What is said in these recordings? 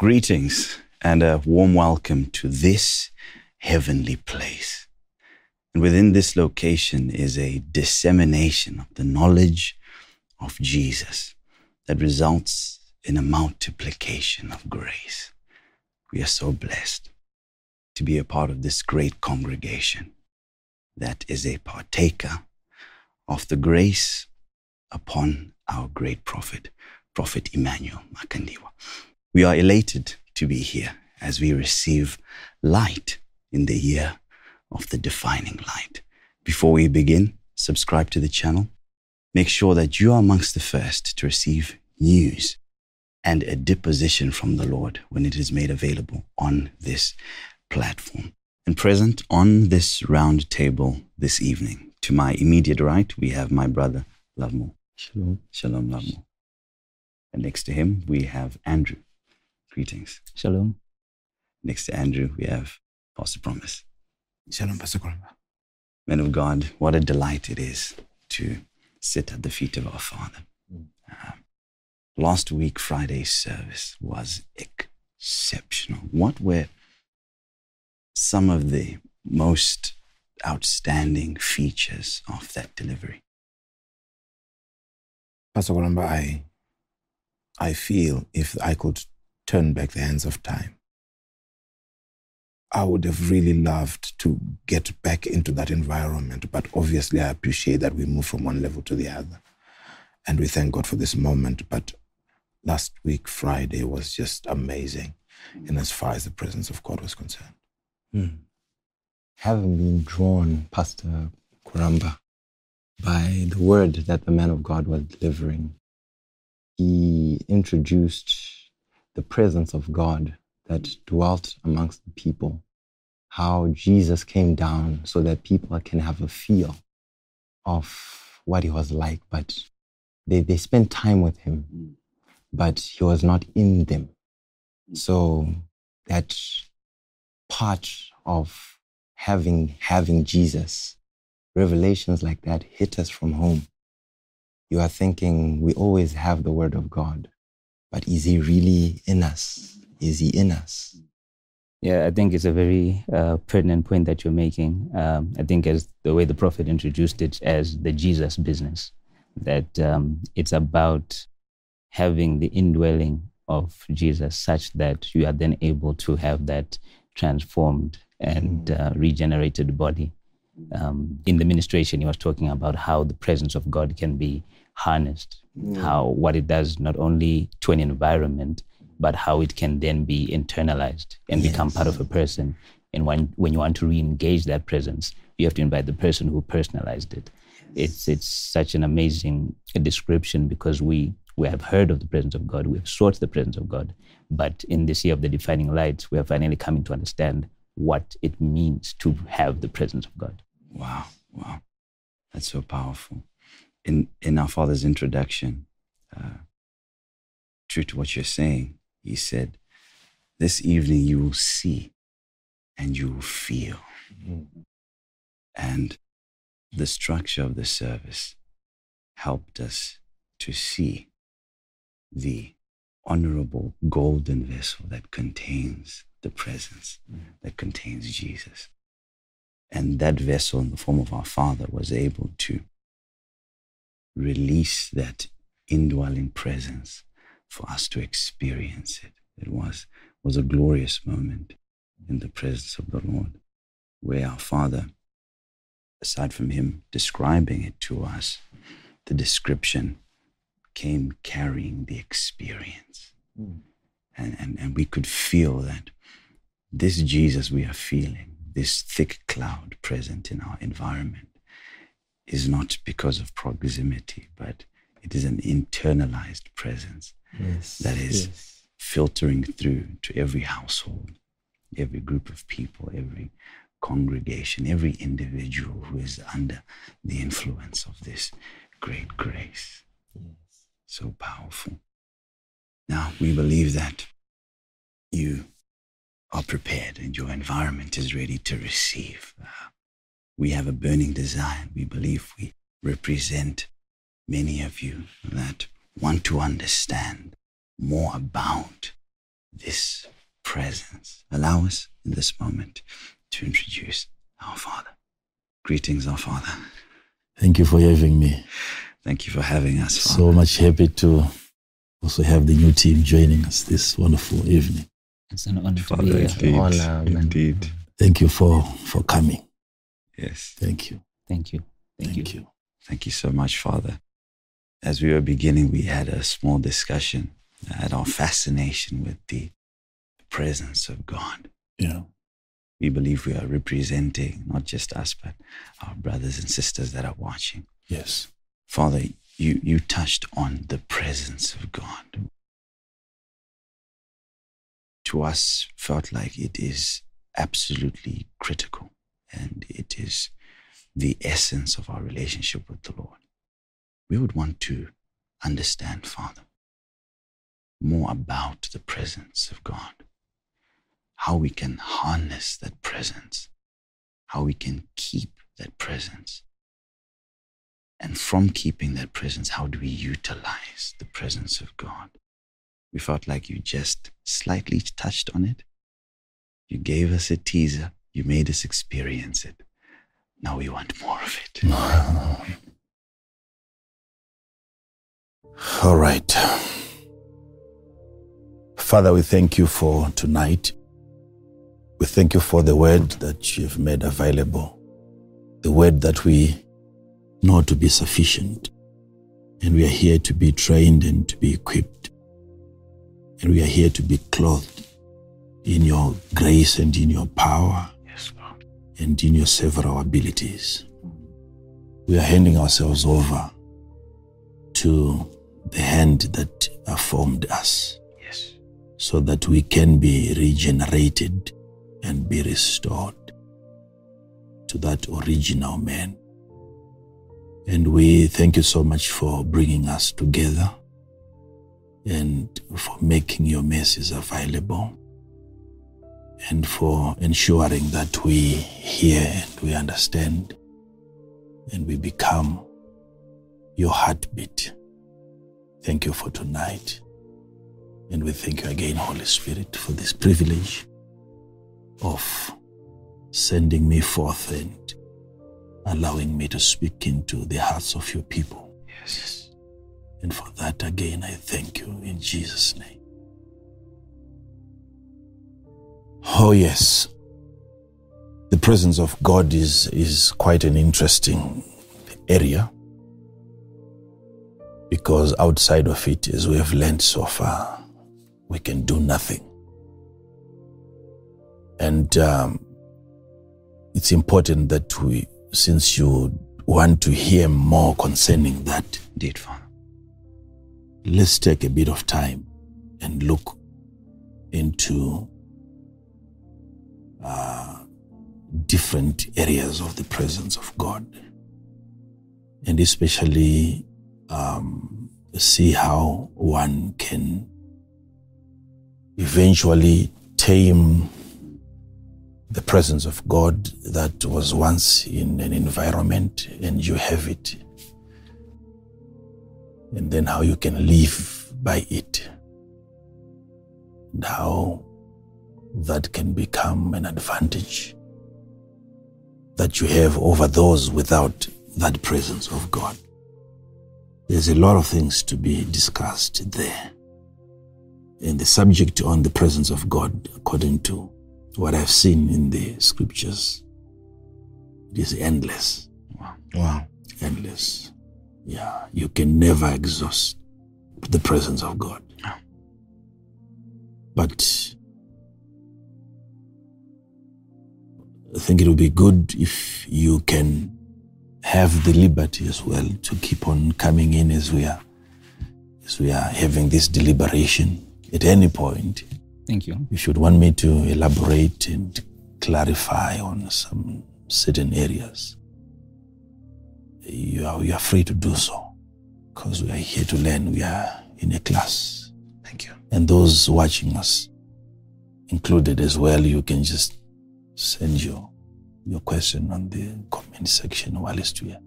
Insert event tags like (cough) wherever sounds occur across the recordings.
Greetings and a warm welcome to this heavenly place. And within this location is a dissemination of the knowledge of Jesus that results in a multiplication of grace. We are so blessed to be a part of this great congregation that is a partaker of the grace upon our great prophet, Prophet Emmanuel Makandiwa. We are elated to be here as we receive light in the year of the defining light. Before we begin, subscribe to the channel. Make sure that you are amongst the first to receive news and a deposition from the Lord when it is made available on this platform. And present on this round table this evening, to my immediate right, we have my brother, Lovemore. Shalom. Shalom, Lovemore. And next to him, we have Andrew. Greetings. Shalom. Next to Andrew, we have Pastor Promise. Shalom, Pastor Kurumba. Men of God, what a delight it is to sit at the feet of our Father. Um, last week, Friday's service was exceptional. What were some of the most outstanding features of that delivery? Pastor Kurumba, I, I feel if I could turn back the hands of time, I would have really loved to get back into that environment. But obviously, I appreciate that we move from one level to the other. And we thank God for this moment. But last week, Friday, was just amazing in as far as the presence of God was concerned. Hmm. Having been drawn, Pastor Kurumba, by the word that the man of God was delivering, he introduced the presence of God that dwelt amongst the people, how Jesus came down so that people can have a feel of what he was like, but they, they spent time with him, but he was not in them. So that part of having having Jesus, revelations like that hit us from home. You are thinking we always have the word of God, but is he really in us? Is he in us? Yeah, I think it's a very uh, pertinent point that you're making. Um, I think as the way the prophet introduced it as the Jesus business, that um, it's about having the indwelling of Jesus such that you are then able to have that transformed and uh, regenerated body. Um, in the ministration, he was talking about how the presence of God can be harnessed, mm. how what it does not only to an environment, but how it can then be internalized and become part of a person. And when, when you want to re-engage that presence, you have to invite the person who personalized it. It's it's such an amazing description because we we have heard of the presence of God, we have sought the presence of God, but in this year of the defining light, we are finally coming to understand what it means to have the presence of God. Wow, wow. That's so powerful. In, in our Father's introduction, uh, true to what you're saying, he said, This evening you will see and you will feel. And the structure of the service helped us to see the honorable golden vessel that contains the presence, that contains Jesus. And that vessel, in the form of our Father, was able to release that indwelling presence for us to experience it. It was, was a glorious moment in the presence of the Lord, where our Father, aside from Him describing it to us, the description came carrying the experience. Hmm. And, and, and we could feel that this Jesus we are feeling, this thick cloud present in our environment, is not because of proximity, but it is an internalized presence Yes. that is filtering through to every household, every group of people, every congregation, every individual who is under the influence of this great grace. So powerful. Now, we believe that you are prepared and your environment is ready to receive. Uh, we have a burning desire. We believe we represent many of you that want to understand more about this presence. Allow us in this moment to introduce our Father. Greetings, our Father. Thank you for having me. Thank you for having us. Father. So much happy to also have the new team joining us this wonderful evening. It's an honor to Father, be here. indeed, honor, indeed. Thank you for for coming. Yes. Thank you. Thank you. Thank, Thank you. you. Thank you so much, Father. As we were beginning, we had a small discussion at our fascination with the presence of God. Yeah. We believe we are representing not just us, but our brothers and sisters that are watching. Yes. Father, you, you touched on the presence of God. To us, felt like it is absolutely critical and it is the essence of our relationship with the Lord. We would want to understand, Father, more about the presence of God, how we can harness that presence, how we can keep that presence. And from keeping that presence, how do we utilize the presence of God? We felt like you just slightly touched on it. You gave us a teaser. You made us experience it. Now we want more of it. (laughs) All right. Father, we thank you for tonight. We thank you for the word that you've made available, the word that we know to be sufficient. And we are here to be trained and to be equipped. And we are here to be clothed in your grace and in your power And in your several abilities. We are handing ourselves over to the hand that formed us Yes. so that we can be regenerated and be restored to that original man. And we thank you so much for bringing us together and for making your messages available and for ensuring that we hear and we understand and we become your heartbeat. Thank you for tonight. And we thank you again, Holy Spirit, for this privilege of sending me forth and allowing me to speak into the hearts of your people. Yes. And for that, again, I thank you in Jesus' name. Oh, yes. The presence of God is, is quite an interesting area because outside of it, as we have learned so far, we can do nothing. And um, it's important that we, since you want to hear more concerning that, Indeed, Father. let's take a bit of time and look into uh, different areas of the presence of God, and especially um, see how one can eventually tame the presence of God that was once in an environment and you have it. And then how you can live by it, and how that can become an advantage that you have over those without that presence of God. There's a lot of things to be discussed there. And the subject on the presence of God, according to what I've seen in the scriptures, it is endless Wow. Wow. endless. Yeah, you can never exhaust the presence of God. But I think it would be good if you can have the liberty as well to keep on coming in as we are as we are having this deliberation at any point. Thank you. You should want me to elaborate and clarify on some certain areas. You are, you are free to do so because we are here to learn. We are in a class. Thank you. And those watching us included as well, you can just send your, your question on the comment section whilst we are,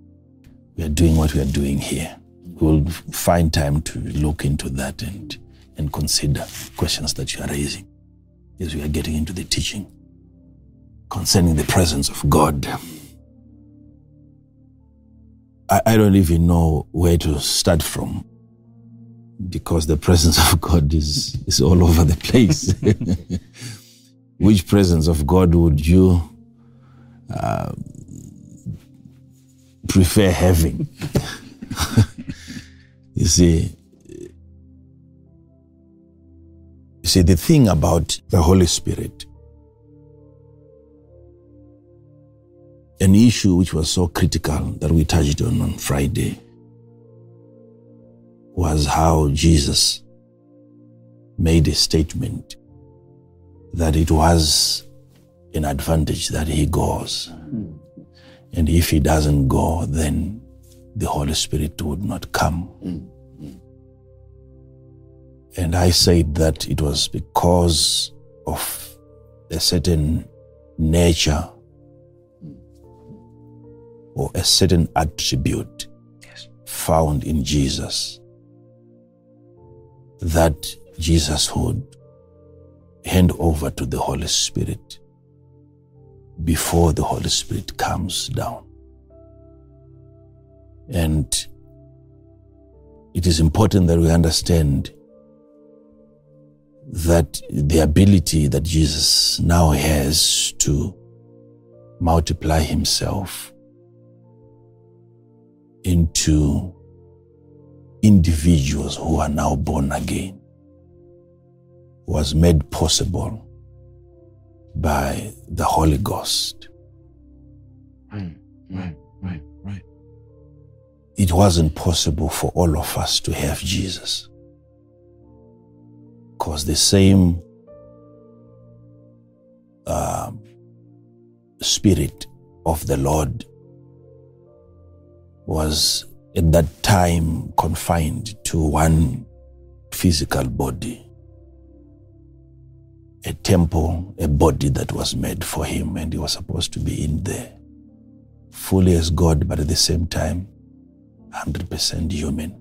we are doing what we are doing here. We will find time to look into that and and consider questions that you are raising as we are getting into the teaching concerning the presence of God. I, I don't even know where to start from because the presence of God is, is all over the place. (laughs) Which presence of God would you uh, prefer having? (laughs) you see, you see, the thing about the Holy Spirit, an issue which was so critical that we touched on on Friday was how Jesus made a statement that it was an advantage that he goes. And if he doesn't go, then the Holy Spirit would not come. And I said that it was because of a certain nature or a certain attribute Yes. found in Jesus that Jesus would hand over to the Holy Spirit before the Holy Spirit comes down. And it is important that we understand that the ability that Jesus now has to multiply himself into individuals who are now born again was made possible by the Holy Ghost. Right, right, right, right. It wasn't possible for all of us to have Jesus. Because the same um, Spirit of the Lord was at that time confined to one physical body, a temple, a body that was made for him, and he was supposed to be in there, fully as God, but at the same time, 100% human.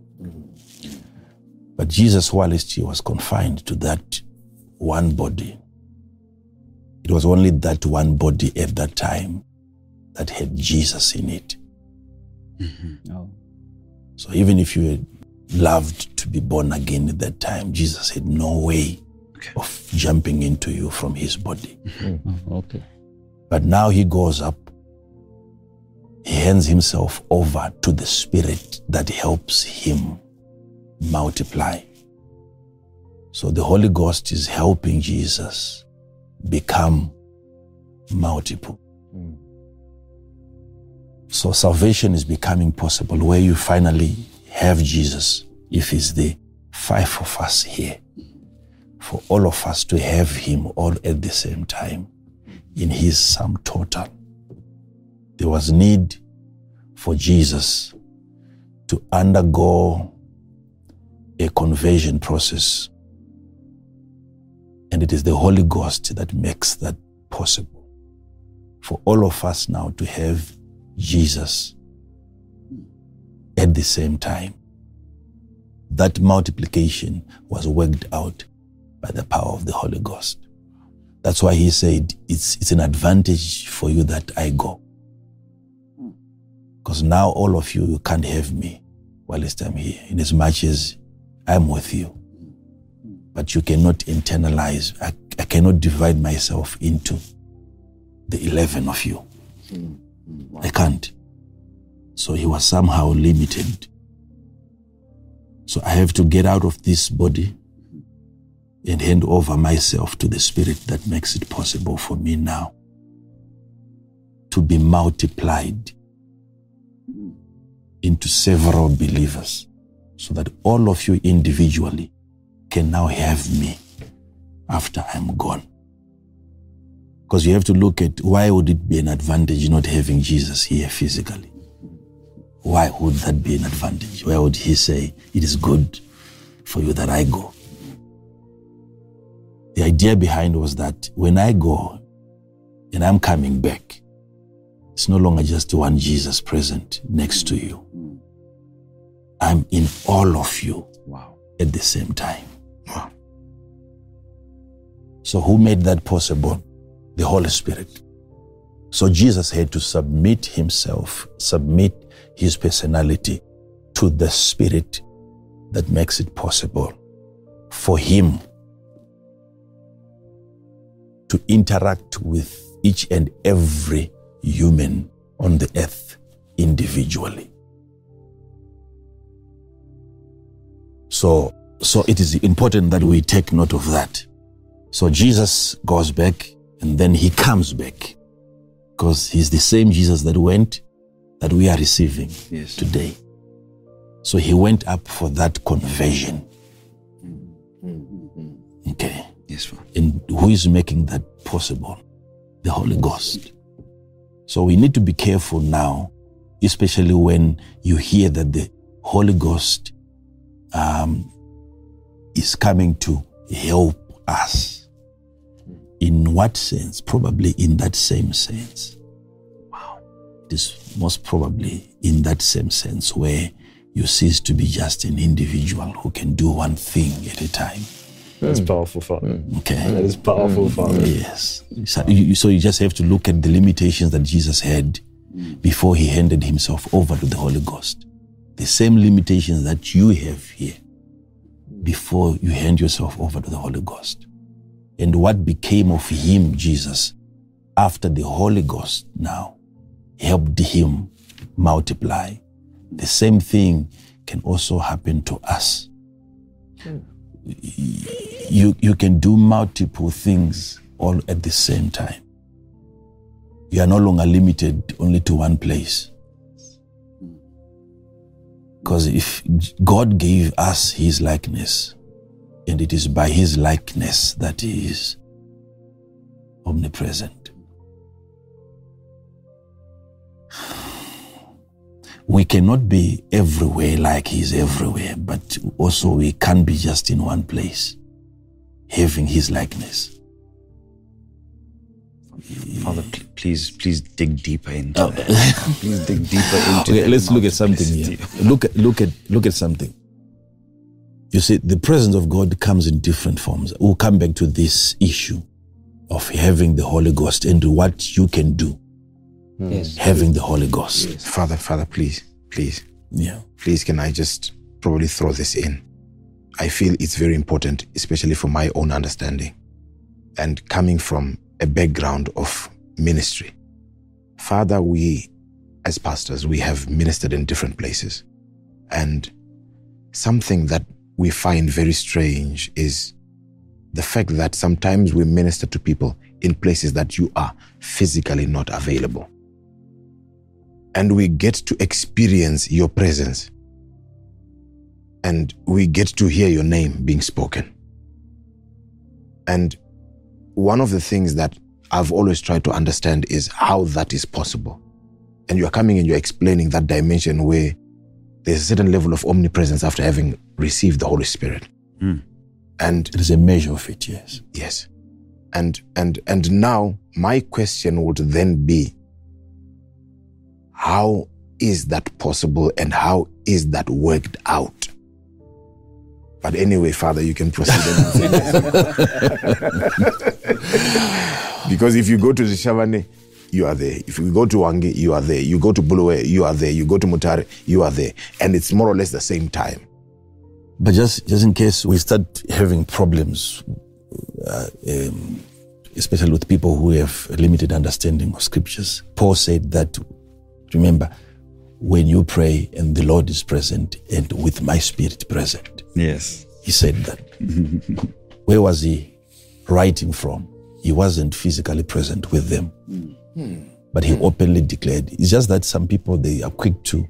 But Jesus, whilst he was confined to that one body, it was only that one body at that time that had Jesus in it. Mm-hmm. Oh. So even if you had loved to be born again at that time, Jesus had no way. Of jumping into you from his body. oh, okay. But now he goes up, he hands himself over to the Spirit that helps him multiply. So the Holy Ghost is helping Jesus become multiple. Mm. So salvation is becoming possible where you finally have Jesus, if he's the five of us here, for all of us to have him all at the same time in his sum total. There was need for Jesus to undergo a conversion process. And it is the Holy Ghost that makes that possible. For all of us now to have Jesus at the same time. That multiplication was worked out by the power of the Holy Ghost. That's why he said, it's, it's an advantage for you that I go. Because now all of you, you can't have me whilst I'm here, in as much as I'm with you. But you cannot internalize, I, I cannot divide myself into the 11 of you. I can't. So he was somehow limited. So I have to get out of this body and hand over myself to the Spirit that makes it possible for me now to be multiplied into several believers so that all of you individually can now have me after I'm gone. Because you have to look at why would it be an advantage not having Jesus here physically? Why would that be an advantage? Why would he say it is good for you that I go? The idea behind was that when I go and I'm coming back, it's no longer just one Jesus present next to you. I'm in all of you Wow. at the same time. Wow. So, who made that possible? The Holy Spirit. So, Jesus had to submit himself, submit his personality to the Spirit that makes it possible for him to interact with each and every human on the earth individually. So, so it is important that we take note of that. So Jesus goes back and then he comes back because he's the same Jesus that went that we are receiving Yes. today. So he went up for that conversion. Mm-hmm. Okay. Yes, Father. And who is making that possible? The Holy Ghost. So we need to be careful now, especially when you hear that the Holy Ghost um, is coming to help us. In what sense? Probably in that same sense. Wow. It is most probably in that same sense where you cease to be just an individual who can do one thing at a time. That's hmm. powerful, Father. Hmm. Okay. That is powerful, hmm. Father. Yes. So you, so you just have to look at the limitations that Jesus had before he handed himself over to the Holy Ghost. The same limitations that you have here before you hand yourself over to the Holy Ghost. And what became of him, Jesus, after the Holy Ghost now helped him multiply. The same thing can also happen to us you you can do multiple things all at the same time. You are no longer limited only to one place. Because if God gave us his likeness, and it is by his likeness that he is omnipresent. We cannot be everywhere like he's everywhere, but also we can't be just in one place having his likeness. Father, pl- please, please dig deeper into Oh. that. please dig deeper (laughs) into Okay, let's look at something here. Look at look at look at something. You see, the presence of God comes in different forms. We'll come back to this issue of having the Holy Ghost and what you can do Yes. having the Holy Ghost. Father, Father, please, please, Yeah. please, can I just probably throw this in? I feel it's very important, especially for my own understanding and coming from a background of ministry. Father, we, as pastors, we have ministered in different places. And something that we find very strange is the fact that sometimes we minister to people in places that you are physically not available. And we get to experience your presence. And we get to hear your name being spoken. And one of the things that I've always tried to understand is how that is possible. And you're coming and you're explaining that dimension where there's a certain level of omnipresence after having received the Holy Spirit. Hmm. And There is a measure of it, yes. Yes. And and and now my question would then be how is that possible and how is that worked out? But anyway, Father, you can proceed (laughs) because if you go to the Shavane, you are there. If you go to Hwange, you are there. You go to Bulawayo, you are there. You go to Mutare, you are there. And it's more or less the same time. But just just in case we start having problems, uh, um, especially with people who have limited understanding of scriptures, Paul said that. Remember, when you pray and the Lord is present, and with my spirit present, Yes. he said that. (laughs) Where was he writing from? He wasn't physically present with them, hmm. but he hmm. openly declared. It's just that some people they are quick to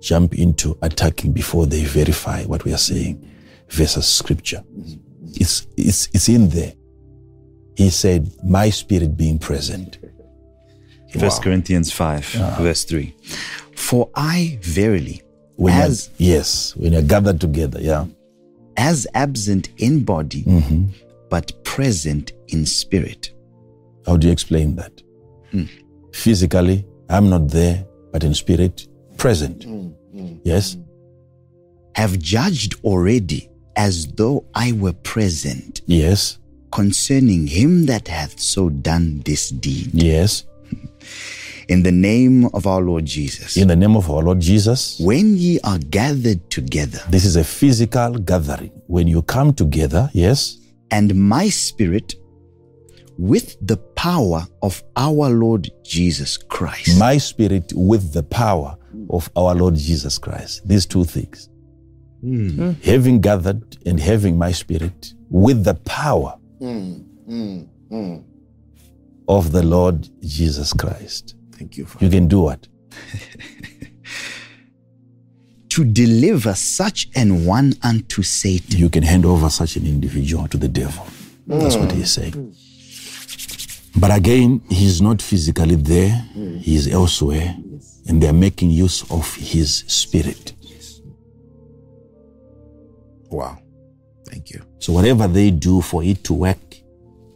jump into attacking before they verify what we are saying versus scripture. Hmm. It's it's it's in there. He said, "My spirit being present." First Corinthians 5, verse 3. For I verily, When you're- as, yes, when you're gathered together, yeah. as absent in body, hmm but present in spirit. How do you explain that? Hmm. Physically, I'm not there, but in spirit, present. Hmm, hmm, yes? Have judged already as though I were present Yes. concerning him that hath so done this deed. Yes. In the name of our Lord Jesus. In the name of our Lord Jesus. When ye are gathered together, This is a physical gathering. When you come together, yes, and my spirit with the power of our Lord Jesus Christ. my spirit with the power of our Lord Jesus Christ. These two things. Hmm. Hmm. Having gathered and having my spirit with the power hmm. Of the Lord Jesus Christ. Thank you, Father. You can do what? (laughs) to deliver such an one unto Satan. You can hand over such an individual to the devil. That's what he's saying. But again, he's not physically there, he's elsewhere, and they're making use of his spirit. Wow. Thank you. So whatever they do for it to work,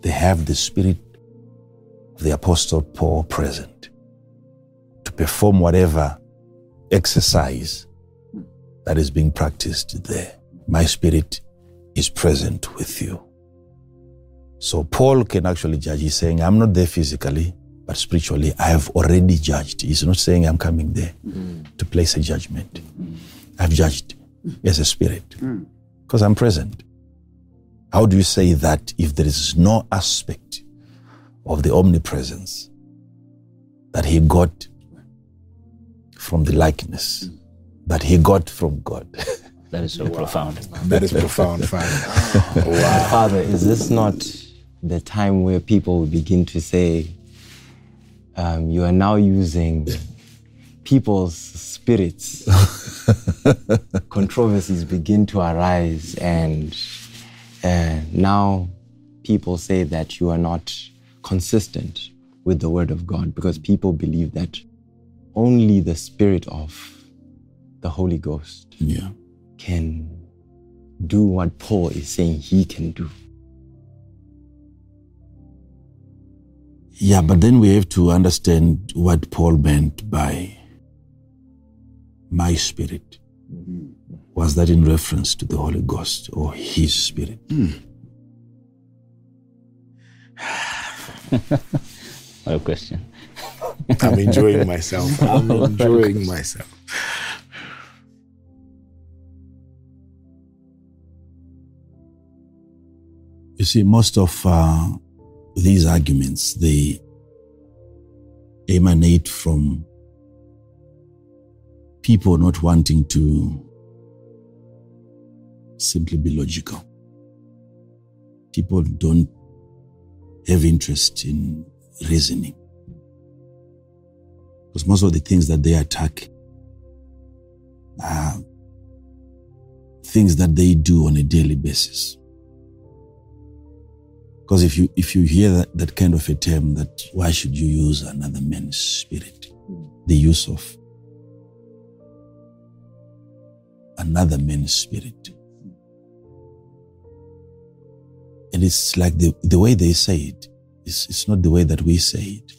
they have the spirit of the apostle Paul present to perform whatever exercise that is being practiced there. My spirit is present with you. So Paul can actually judge. He's saying, I'm not there physically, but spiritually, I have already judged. He's not saying I'm coming there to place a judgment. I've judged as a spirit mm. because I'm present. How do you say that if there is no aspect of the omnipresence that he got from the likeness that he got from God? (laughs) That is so profound. That is profound, (laughs) Father. wow. Father, is this not the time where people will begin to say, um, you are now using people's spirits? (laughs) Controversies begin to arise, and uh, now people say that you are not consistent with the Word of God because people believe that only the Spirit of the Holy Ghost yeah. can do what Paul is saying he can do. Yeah, but then we have to understand what Paul meant by my spirit. Was that in reference to the Holy Ghost or his spirit? Hmm. (laughs) What a question. I'm enjoying myself. (laughs) I'm enjoying myself. You see, most of uh, these arguments, they emanate from people not wanting to simply be logical. People don't have interest in reasoning. Because most of the things that they attack are things that they do on a daily basis. Because if you if you hear that, that kind of a term that why should you use another man's spirit? Hmm. The use of another man's spirit. And it's like the, the way they say it, it's, it's not the way that we say it.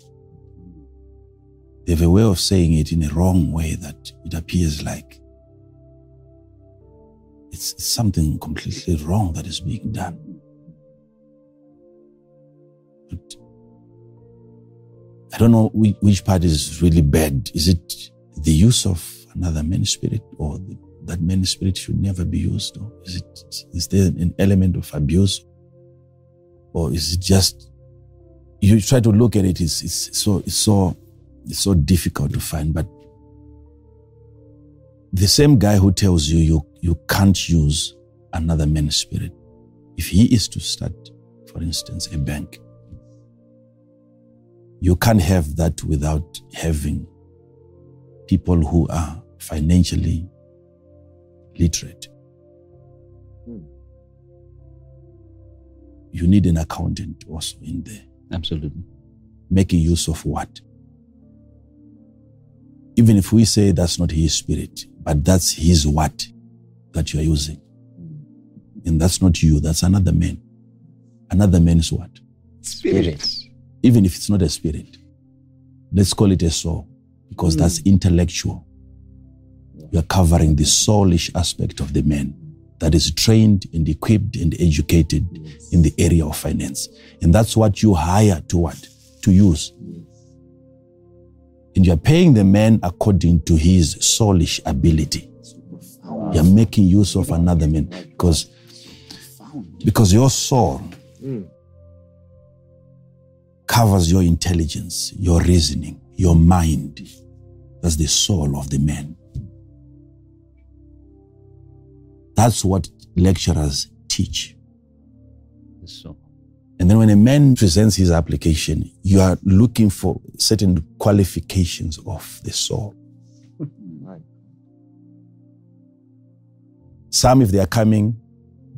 They have a way of saying it in a wrong way that it appears like it's, it's something completely wrong that is being done. But I don't know which, which part is really bad. Is it the use of another man's spirit or the, that man's spirit should never be used? Or is it, is there an element of abuse? Or is it just, you try to look at it, it's, it's so, it's so, it's so difficult to find, but the same guy who tells you you, you can't use another man's spirit, if he is to start, for instance, a bank, you can't have that without having people who are financially literate. You need an accountant also in there, Absolutely. making use of what? Even if we say that's not his spirit, but that's his what that you are using. And that's not you, that's another man. Another man's what? Spirit. even if it's not a spirit, let's call it a soul, because that's hmm. intellectual. You're covering the soulish aspect of the man. That is trained and equipped and educated in the area of finance. And that's what you hire to what? To use. And you're paying the man according to his soulish ability. You're making use of another man because, because your soul covers your intelligence, your reasoning, your mind. That's the soul of the man. That's what lecturers teach. So, And then when a man presents his application, you are looking for certain qualifications of the soul. (laughs) right. Some, if they are coming,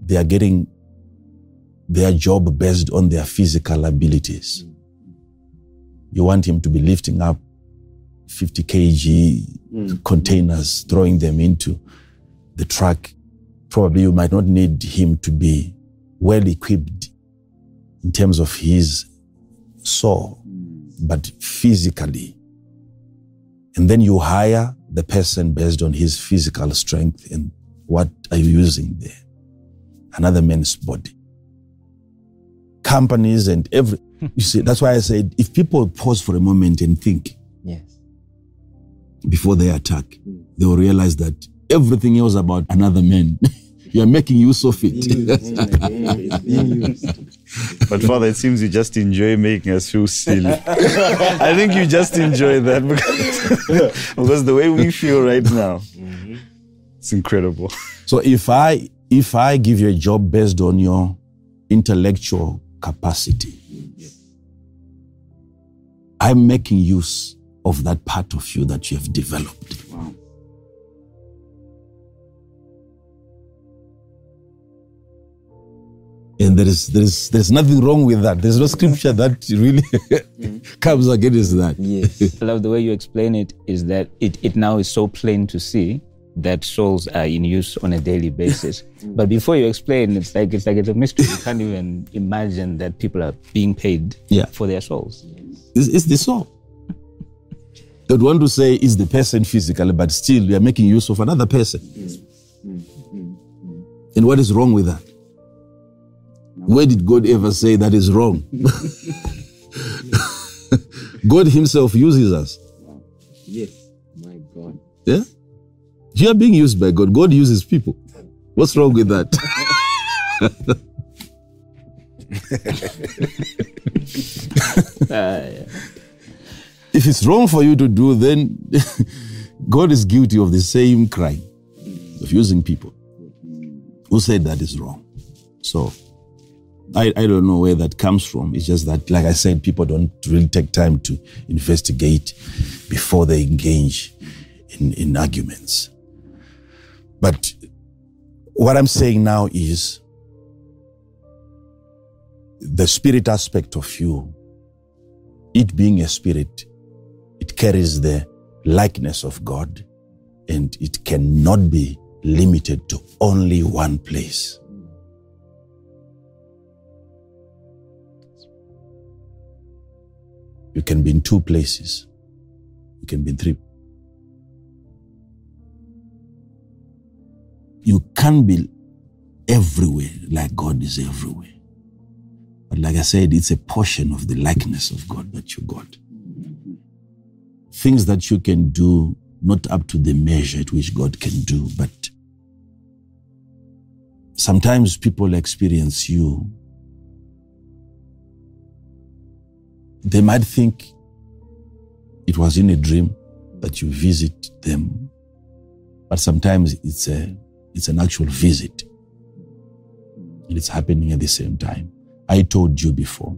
they are getting their job based on their physical abilities. Mm-hmm. You want him to be lifting up 50 kg mm-hmm. containers, throwing them into the truck. Probably you might not need him to be well equipped in terms of his soul, but physically. And then you hire the person based on his physical strength and what are you using there? Another man's body. Companies and every, you see, that's why I said if people pause for a moment and think Yes. before they attack, they will realize that everything else about another man, (laughs) you are making use of it. But Father, it seems you just enjoy making us feel silly. (laughs) I think you just enjoy that (laughs) because, because the way we feel right now, it's incredible. So if I if I give you a job based on your intellectual capacity, I'm making use of that part of you that you have developed. And there is there is there's nothing wrong with that. There's no scripture that really (laughs) comes against that. Yes. (laughs) I love the way you explain it is that it, it now is so plain to see that souls are in use on a daily basis. (laughs) Mm. but before you explain, it's like it's like it's a mystery. You can't even imagine that people are being paid Yeah. for their souls. It's, it's the soul. They would want to say it's the person physically, but still we are making use of another person. Mm, mm, and what is wrong with that? Where did God ever say that is wrong? (laughs) God Himself uses us. Yes. My God. Yeah? You are being used by God. God uses people. What's wrong with that? (laughs) If it's wrong for you to do, then (laughs) God is guilty of the same crime of using people. Who said that is wrong? So I, I don't know where that comes from. It's just that, like I said, people don't really take time to investigate before they engage in, in arguments. But what I'm saying now is the spirit aspect of you, it being a spirit, it carries the likeness of God and it cannot be limited to only one place. You can be in two places. You can be in three. You can't be everywhere like God is everywhere. But like I said, it's a portion of the likeness of God that you got. Things that you can do, not up to the measure at which God can do, but sometimes people experience you. They might think it was in a dream that you visit them, but sometimes it's a it's an actual visit. And it's happening at the same time. I told you before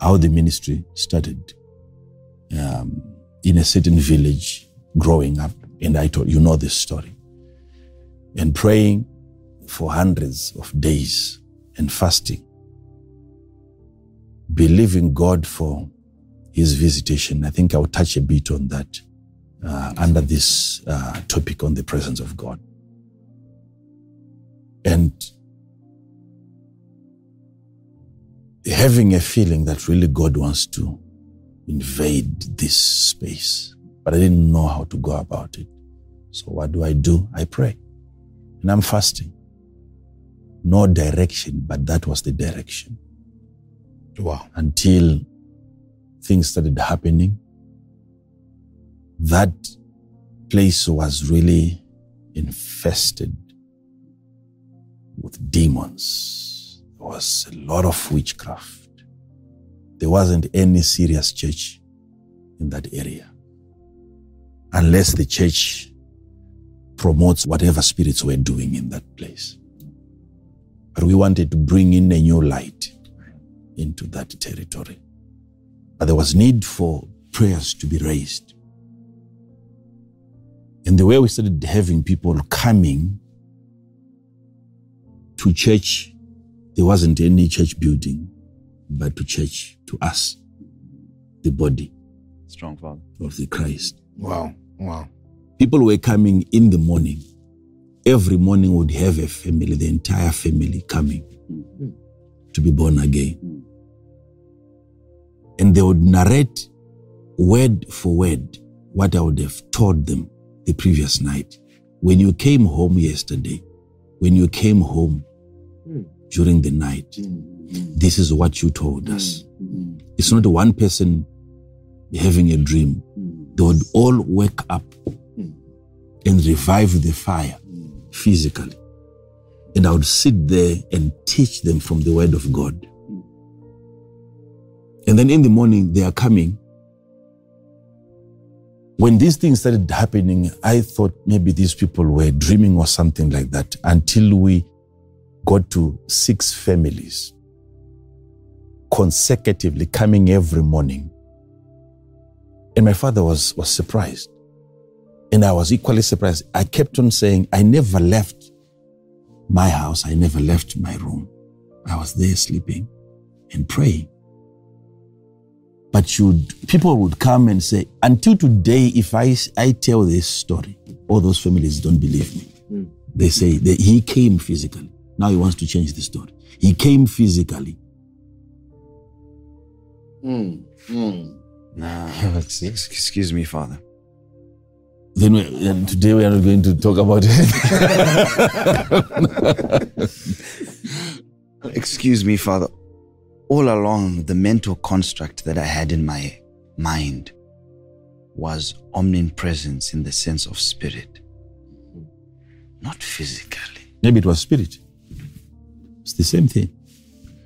how the ministry started um, in a certain village growing up, and I told you know this story. And praying for hundreds of days and fasting, believing God for His visitation. I think I'll touch a bit on that uh, under this uh, topic on the presence of God. And having a feeling that really God wants to invade this space, but I didn't know how to go about it. So what do I do? I pray. And I'm fasting. No direction, but that was the direction Wow. until things started happening. That place was really infested with demons. There was a lot of witchcraft. There wasn't any serious church in that area. Unless the church promotes whatever spirits were doing in that place. But we wanted to bring in a new light into that territory. But there was need for prayers to be raised. And the way we started having people coming to church, there wasn't any church building, but to church, to us, the body Strong Father. of the Christ. Wow. Wow. People were coming in the morning. Every morning would have a family, the entire family coming mm-hmm. to be born again. Mm-hmm. And they would narrate word for word what I would have told them the previous night. When you came home yesterday, when you came home hmm. during the night, hmm, hmm. this is what you told us. It's not one person having a dream. They would all wake up and revive the fire physically. And I would sit there and teach them from the word of God. And then in the morning, they are coming. When these things started happening, I thought maybe these people were dreaming or something like that until we got to six families consecutively coming every morning. And my father was, was surprised. And I was equally surprised. I kept on saying, I never left my house. I never left my room. I was there sleeping and praying. But you'd, people would come and say, until today, if I, I tell this story, all those families don't believe me. Hmm. They say that he came physically. Now he wants to change the story. He came physically. Hmm. Hmm. Nah. (laughs) Excuse me, Father. Then we, and today we are not going to talk about it. (laughs) Excuse me, Father. All along, the mental construct that I had in my mind was omnipresence in the sense of spirit, not physically. Maybe it was spirit. It's the same thing.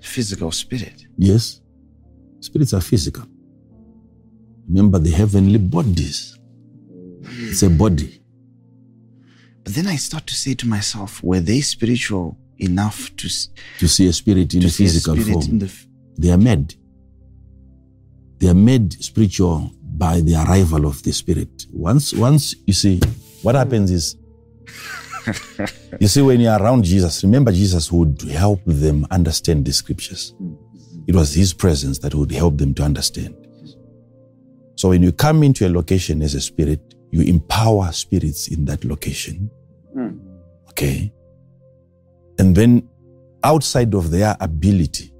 Physical spirit. Yes. Spirits are physical. Remember the heavenly bodies. It's a body. But then I start to say to myself, were they spiritual enough to, To see a spirit in a a physical spirit form. in the they are made. They are made spiritual by the arrival of the spirit. Once, once you see, what happens is, you see, when you're around Jesus, remember Jesus would help them understand the scriptures. It was his presence that would help them to understand. So when you come into a location as a spirit, you empower spirits in that location. Hmm. Okay. And then outside of their ability,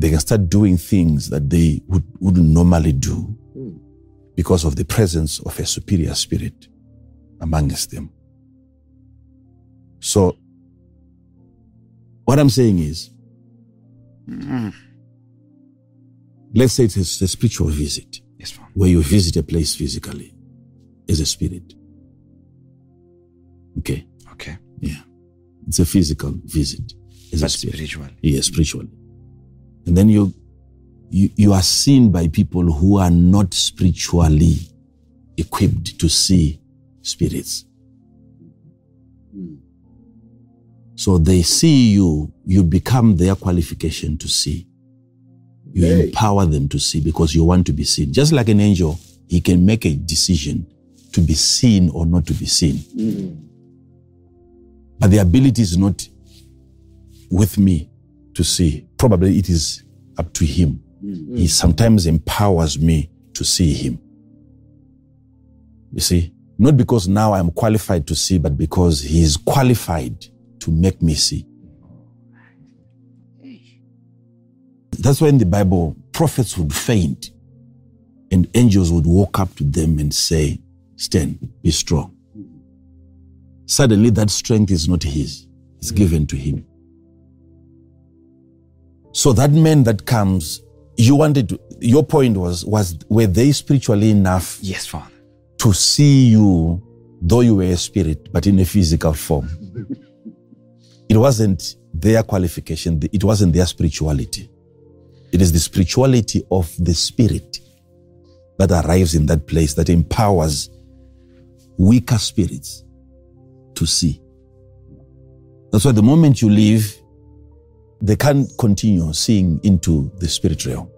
they can start doing things that they would, wouldn't normally do hmm. because of the presence of a superior spirit amongst them. So, what I'm saying is, let's say it's a spiritual visit Yes, where you visit a place physically as a spirit. Okay, Okay. yeah. It's a physical visit a But spirit. spiritual. Yeah, spiritually. And then you, you you are seen by people who are not spiritually equipped to see spirits. So they see you, you become their qualification to see. You empower them to see because you want to be seen. Just like an angel, he can make a decision to be seen or not to be seen. Mm. But the ability is not with me to see. Probably it is up to him. He mm. sometimes empowers me to see him. You see, not because now I'm qualified to see, but because he is qualified to make me see. That's why in the Bible, prophets would faint and angels would walk up to them and say, Stand, be strong. Mm. suddenly that strength is not his, it's mm. given to him. So that man that comes, you wanted to, your point was, was were they spiritually enough Yes, Father. to see you, though you were a spirit, but in a physical form? It wasn't their qualification, it wasn't their spirituality. It is the spirituality of the spirit that arrives in that place that empowers weaker spirits to see. That's why the moment you leave, they can't continue seeing into the spirit realm.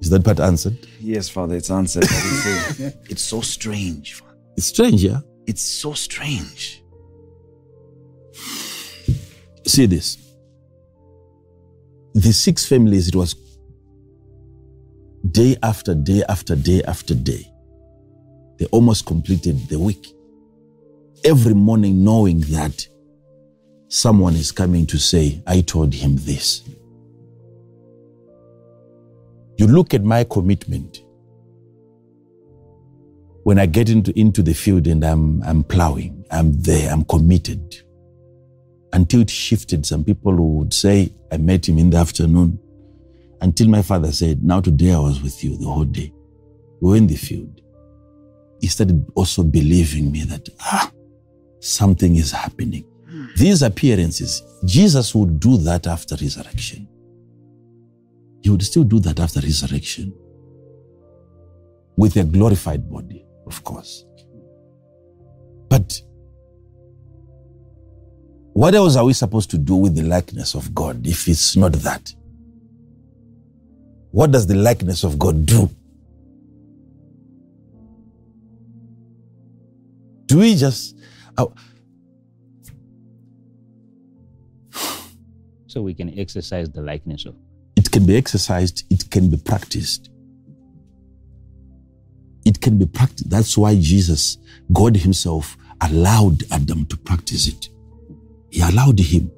Is that part answered? Yes, Father, it's answered. It's, (laughs) it's so strange, Father. It's strange, yeah? It's so strange. See this. The six families, it was day after day after day after day. They almost completed the week. Every morning, knowing that someone is coming to say, I told him this. You look at my commitment. When I get into, into the field and I'm, I'm plowing, I'm there, I'm committed. Until it shifted, some people would say, I met him in the afternoon. Until my father said, Now today I was with you the whole day. We were in the field. He started also believing me that, ah, something is happening. These appearances, Jesus would do that after resurrection. He would still do that after resurrection with a glorified body, of course. But what else are we supposed to do with the likeness of God if it's not that? What does the likeness of God do? Do we just. Uh, So we can exercise the likeness of. it can be exercised, it can be practiced. It can be practiced. That's why Jesus, God Himself, allowed Adam to practice it. He allowed him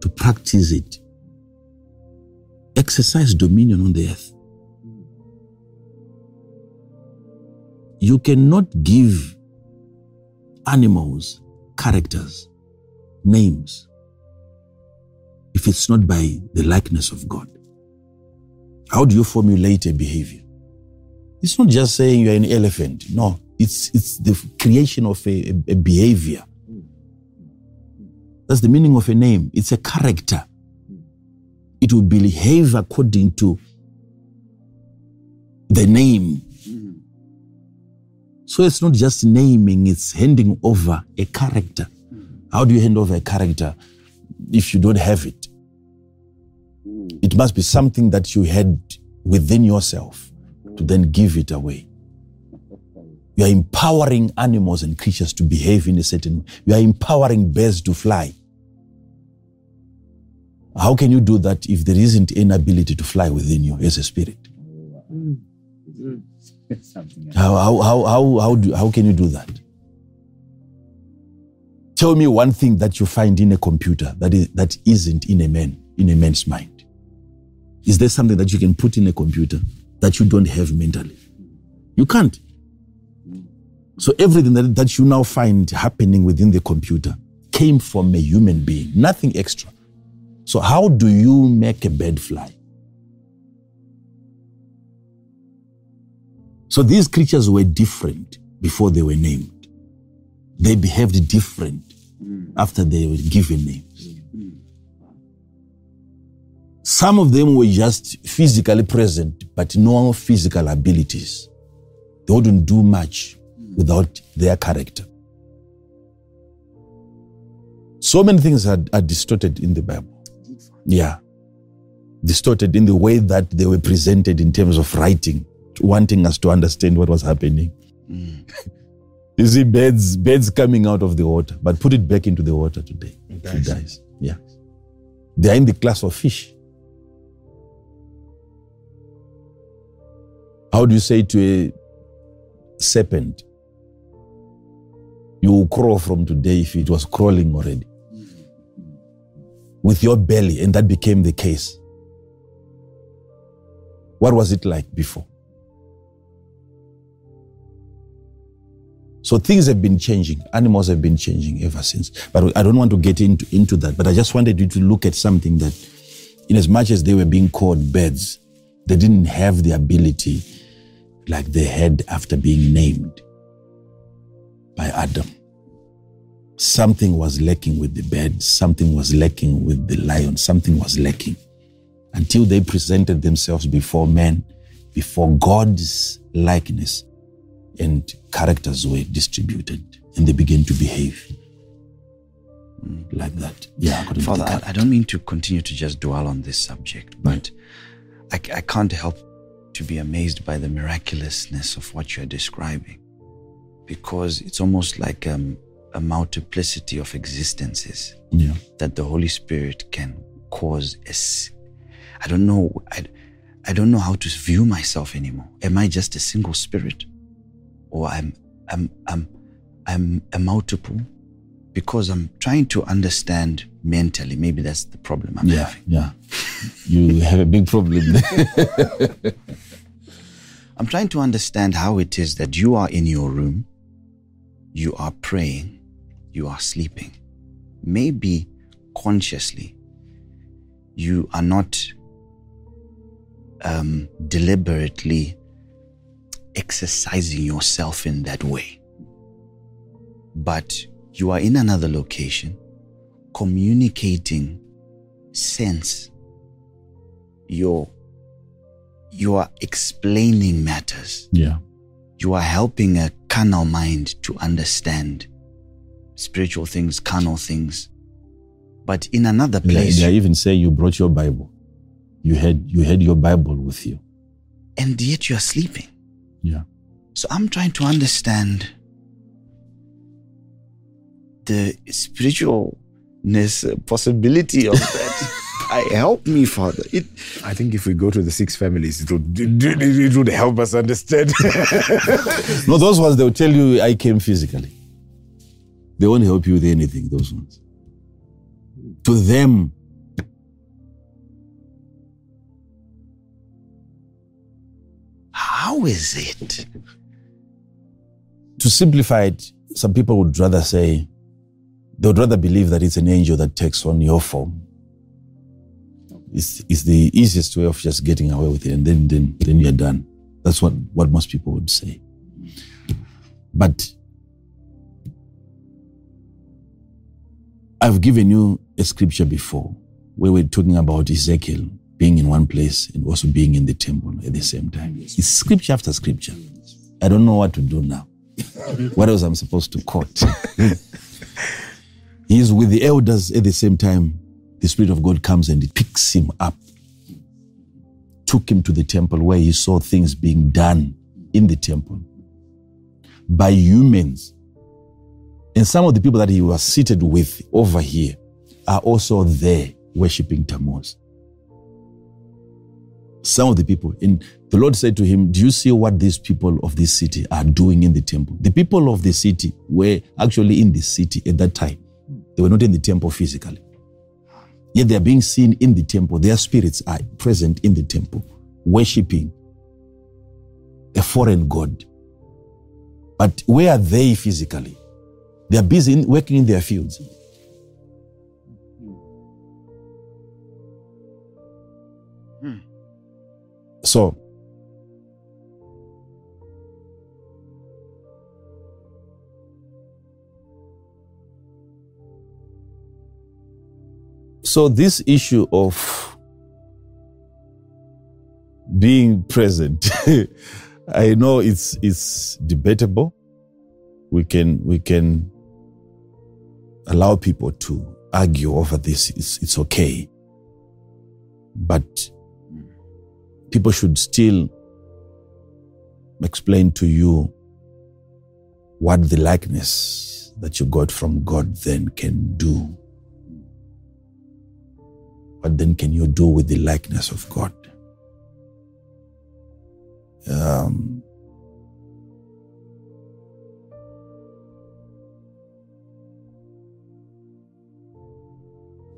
to practice it. Exercise dominion on the earth. You cannot give animals characters, names, if it's not by the likeness of God. How do you formulate a behavior? It's not just saying you're an elephant. No, it's, it's the creation of a, a, a behavior. That's the meaning of a name. It's a character. It will behave according to the name. So it's not just naming, it's handing over a character. How do you hand over a character if you don't have it? It must be something that you had within yourself to then give it away. You are empowering animals and creatures to behave in a certain way. You are empowering birds to fly. How can you do that if there isn't any ability to fly within you as a spirit? How, how, how, how, how, do, how can you do that? Tell me one thing that you find in a computer that, is, that isn't in a man, in a man's mind. Is there something that you can put in a computer that you don't have mentally? You can't. So everything that, that you now find happening within the computer came from a human being, nothing extra. So how do you make a bird fly? So these creatures were different before they were named. They behaved different after they were given names. Some of them were just physically present, but no physical abilities. They wouldn't do much without their character. So many things are, are distorted in the Bible. Yeah. Distorted in the way that they were presented in terms of writing, wanting us to understand what was happening. Mm. (laughs) you see birds, birds coming out of the water, but put it back into the water today. It dies. dies. Yeah. They are in the class of fish. How do you say to a serpent, you will crawl from today if it was crawling already? With your belly, and that became the case. What was it like before? So things have been changing. Animals have been changing ever since. But I don't want to get into, into that. But I just wanted you to look at something that, in as much as they were being called birds, they didn't have the ability like they had after being named by Adam. Something was lacking with the bed, something was lacking with the lion, something was lacking until they presented themselves before men, before God's likeness, and characters were distributed and they began to behave like that. Yeah, Father, I, I don't mean to continue to just dwell on this subject, but I, I can't help to be amazed by the miraculousness of what you're describing because it's almost like um, a multiplicity of existences Yeah. that the Holy Spirit can cause. As, I don't know. I, I don't know how to view myself anymore. Am I just a single spirit, or I'm I'm I'm I'm a multiple? Because I'm trying to understand mentally. Maybe that's the problem I'm Yeah, having. yeah. You have a big problem. (laughs) I'm trying to understand how it is that you are in your room, you are praying, you are sleeping. Maybe consciously, you are not um, deliberately exercising yourself in that way. But you are in another location, communicating sense. You're, you are explaining matters. yeah. You are helping a carnal mind to understand spiritual things, carnal things. But in another place, they even say you brought your Bible. You had you had your Bible with you. and yet you are sleeping. Yeah. So I'm trying to understand the spiritualness possibility of (laughs) that. I help me, Father. It I think if we go to the six families, it would, it would help us understand. (laughs) No, those ones they'll tell you I came physically. They won't help you with anything, those ones. To them, how is it? to simplify it, some people would rather say they would rather believe that it's an angel that takes on your form. It's, it's the easiest way of just getting away with it, and then then then you're done. That's what, what most people would say. But I've given you a scripture before where we're talking about Ezekiel being in one place and also being in the temple at the same time. It's scripture after scripture. I don't know what to do now. (laughs) what else I'm supposed to quote? (laughs) he is with the elders at the same time. The Spirit of God comes and it picks him up, took him to the temple where he saw things being done in the temple by humans. And some of the people that he was seated with over here are also there worshiping Tammuz. Some of the people, and the Lord said to him, Do you see what these people of this city are doing in the temple? The people of the city were actually in the city at that time. They were not in the temple physically. Yet they are being seen in the temple. Their spirits are present in the temple, worshiping a foreign God. But where are they physically? They are busy in, working in their fields. Hmm. So, so this issue of being present, (laughs) I know it's it's debatable. We can we can allow people to argue over this. It's it's okay, but people should still explain to you what the likeness that you got from God then can do. What then can you do with the likeness of God? Um,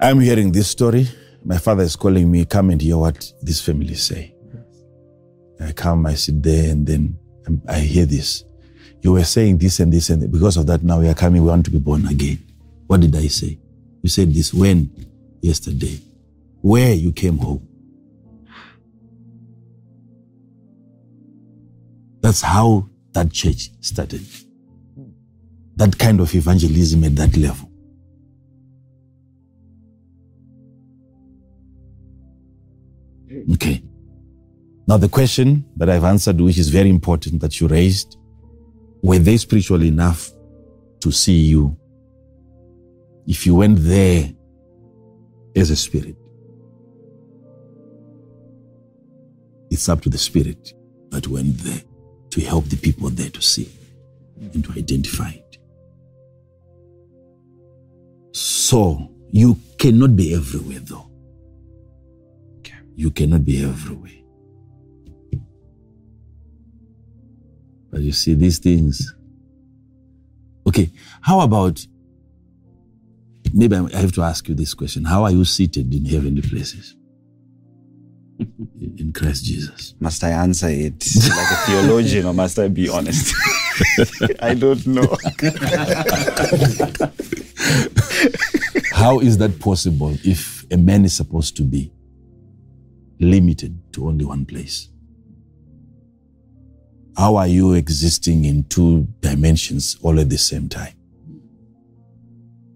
I'm hearing this story. My father is calling me, come and hear what this family say. I come, I sit there, and then I hear this. You were saying this and this, and because of that, now we are coming, we want to be born again. What did I say? You said this when? Yesterday. Where you came home. That's how that church started. That kind of evangelism at that level. Okay. Now, the question that I've answered, which is very important that you raised, were they spiritual enough to see you if you went there as a spirit? It's up to the spirit that went there to help the people there to see and to identify it. So, you cannot be everywhere, though. Okay. You cannot be everywhere. But you see, these things. Okay, how about maybe I have to ask you this question How are you seated in heavenly places? In Christ Jesus. Must I answer it like a theologian or must I be honest? (laughs) I don't know. (laughs) How is that possible if a man is supposed to be limited to only one place? How are you existing in two dimensions all at the same time?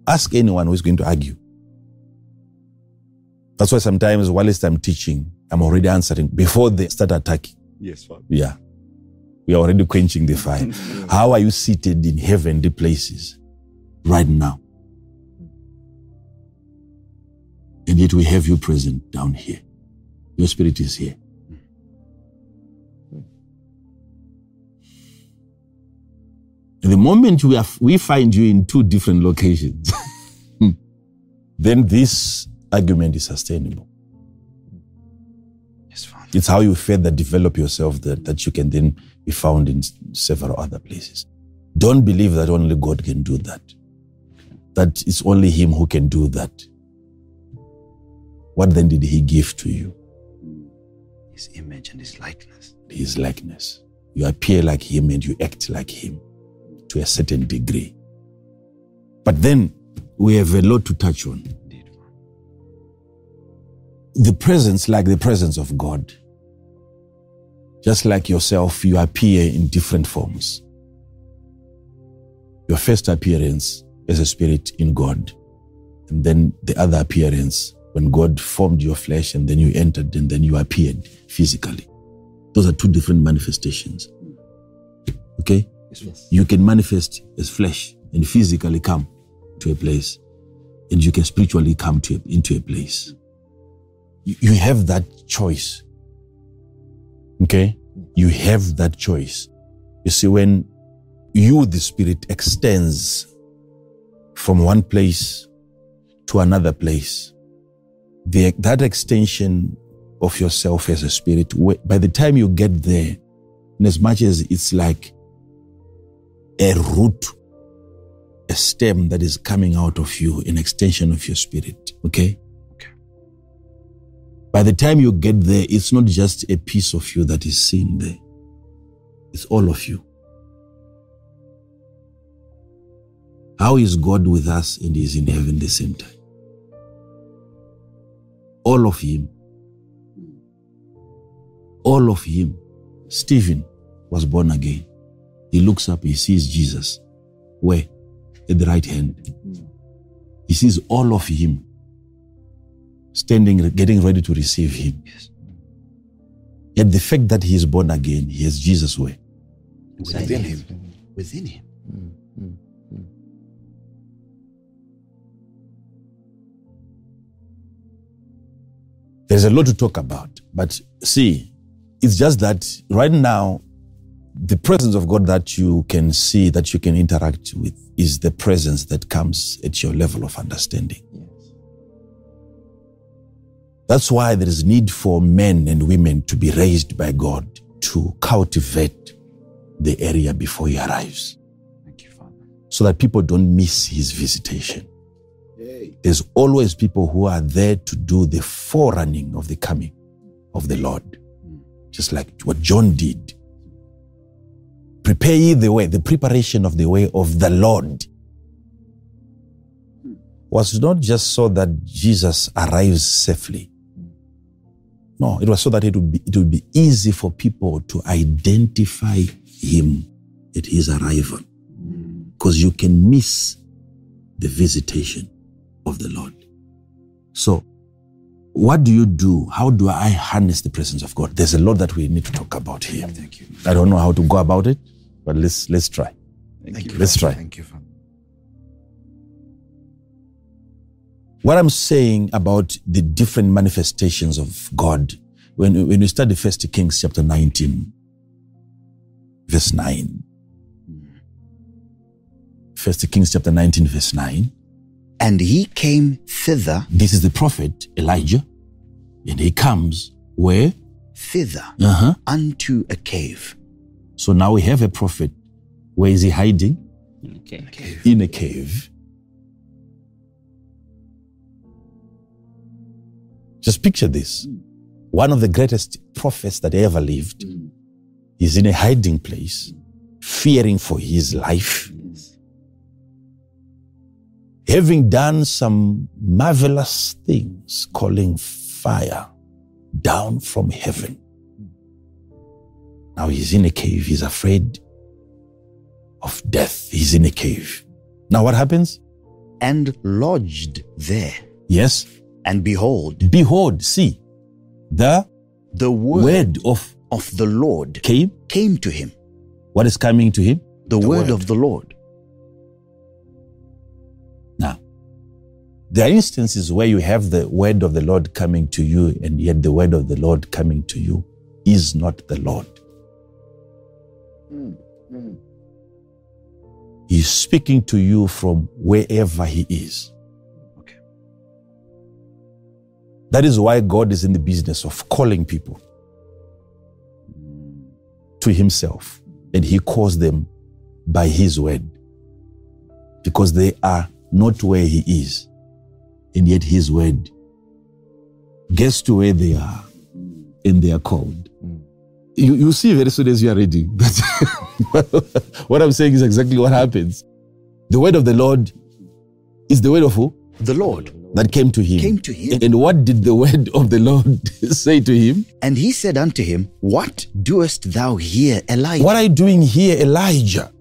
Ask anyone who's going to argue. That's why sometimes, whilst I'm teaching, I'm already answering before they start attacking. yes, Father. Yeah. We are already quenching the fire. (laughs) How are you seated in heavenly places right now? And yet we have you present down here. Your spirit is here. And the moment we, have, we find you in two different locations, (laughs) then this argument is sustainable. It's how you further develop yourself that, that you can then be found in several other places. Don't believe that only God can do that. That it's only Him who can do that. What then did He give to you? His image and his likeness. His likeness. You appear like Him and you act like Him to a certain degree. But then we have a lot to touch on. The presence like the presence of God. Just like yourself, you appear in different forms. Your first appearance as a spirit in God, and then the other appearance when God formed your flesh and then you entered and then you appeared physically. Those are two different manifestations. Okay? Yes. You can manifest as flesh and physically come to a place, and you can spiritually come to a, into a place. You, you have that choice. Okay? You have that choice. You see, when you, the Spirit, extends from one place to another place, the, that extension of yourself as a spirit, by the time you get there, in as much as it's like a root, a stem that is coming out of you, an extension of your spirit. Okay? By the time you get there, it's not just a piece of you that is seen there, it's all of you. How is God with us and He's in heaven the same time? All of Him. All of Him. Stephen was born again. He looks up, he sees Jesus. Where? At the right hand. He sees all of Him standing, getting ready to receive Him. Yet the fact that He is born again, He has Jesus where? Within him. Within him. There's a lot to talk about. But see, it's just that right now, the presence of God that you can see, that you can interact with, is the presence that comes at your level of understanding. That's why there is need for men and women to be raised by God to cultivate the area before He arrives Thank you, Father. so that people don't miss His visitation. There's always people who are there to do the forerunning of the coming of the Lord, hmm. just like what John did. Prepare ye the way, the preparation of the way of the Lord. Hmm. Was not just so that Jesus arrives safely. No, it was so that it would be, it would be easy for people to identify him at his arrival. Because you can miss the visitation of the Lord. So, what do you do? How do I harness the presence of God? There's a lot that we need to talk about here. Thank you. I don't know how to go about it, but let's let's try. Thank you. Let's try. Thank you, What I'm saying about the different manifestations of God, when, when we study First Kings chapter 19, verse 9. First Kings chapter 19, verse 9. And he came thither, This is the prophet Elijah, and he comes where? thither, Uh-huh. unto a cave. So now we have a prophet. Where is he hiding? Okay. In a cave. Just picture this. One of the greatest prophets that ever lived is in a hiding place, fearing for his life, having done some marvelous things, calling fire down from heaven. Now he's in a cave, he's afraid of death. He's in a cave. Now what happens? and lodged there. Yes. And behold, Behold, see, the the word, word of of the Lord came. came to him. What is coming to him? The, word, word. of the Lord. Now, there are instances where you have the word of the Lord coming to you, and yet the word of the Lord coming to you is not the Lord. Hmm, hmm. He's speaking to you from wherever he is. That is why God is in the business of calling people to himself, and he calls them by his word because they are not where he is, and yet his word gets to where they are, and they are called. You, you see very soon as you are reading. That's (laughs) what I'm saying is exactly what happens. The word of the Lord is the word of who? The Lord That came to him. came to him. And what did the word (laughs) of the Lord (laughs) say to him? And he said unto him, What doest thou here, Elijah? What are you doing here, Elijah?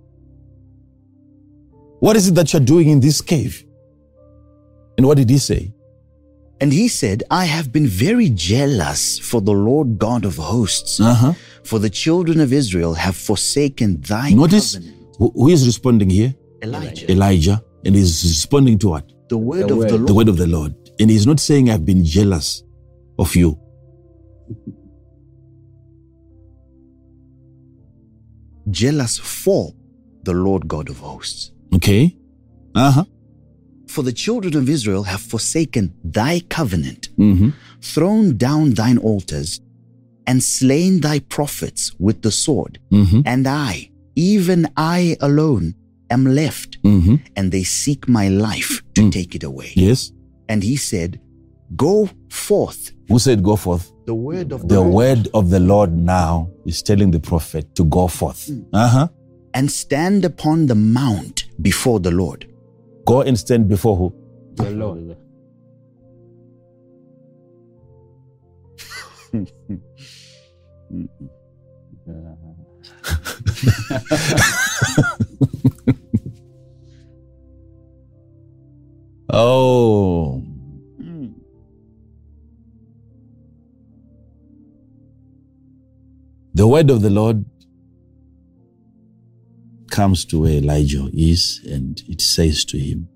What is it that you're doing in this cave? And what did he say? And he said, I have been very jealous for the Lord God of hosts, Uh-huh. for the children of Israel have forsaken thy Notice covenant. who who is responding here? Elijah, Elijah. And he's responding to what? The word The of word. the The Lord. word of the Lord. And he's not saying, I've been jealous of you. (laughs) jealous for the Lord God of hosts. Okay? Uh-huh. For the children of Israel have forsaken thy covenant, Mm-hmm. thrown down thine altars, and slain thy prophets with the sword. Mm-hmm. And I, even I alone, am left, Mm-hmm. and they seek my life to Mm. take it away. Yes. And he said, Go forth. Who said go forth? The word of The Lord, word of the Lord now is telling the prophet to go forth. Uh-huh. and stand upon the mount before the Lord. Go and stand before who? The Lord. (laughs) (laughs) (laughs) Oh. The word of the Lord comes to where Elijah is and it says to him,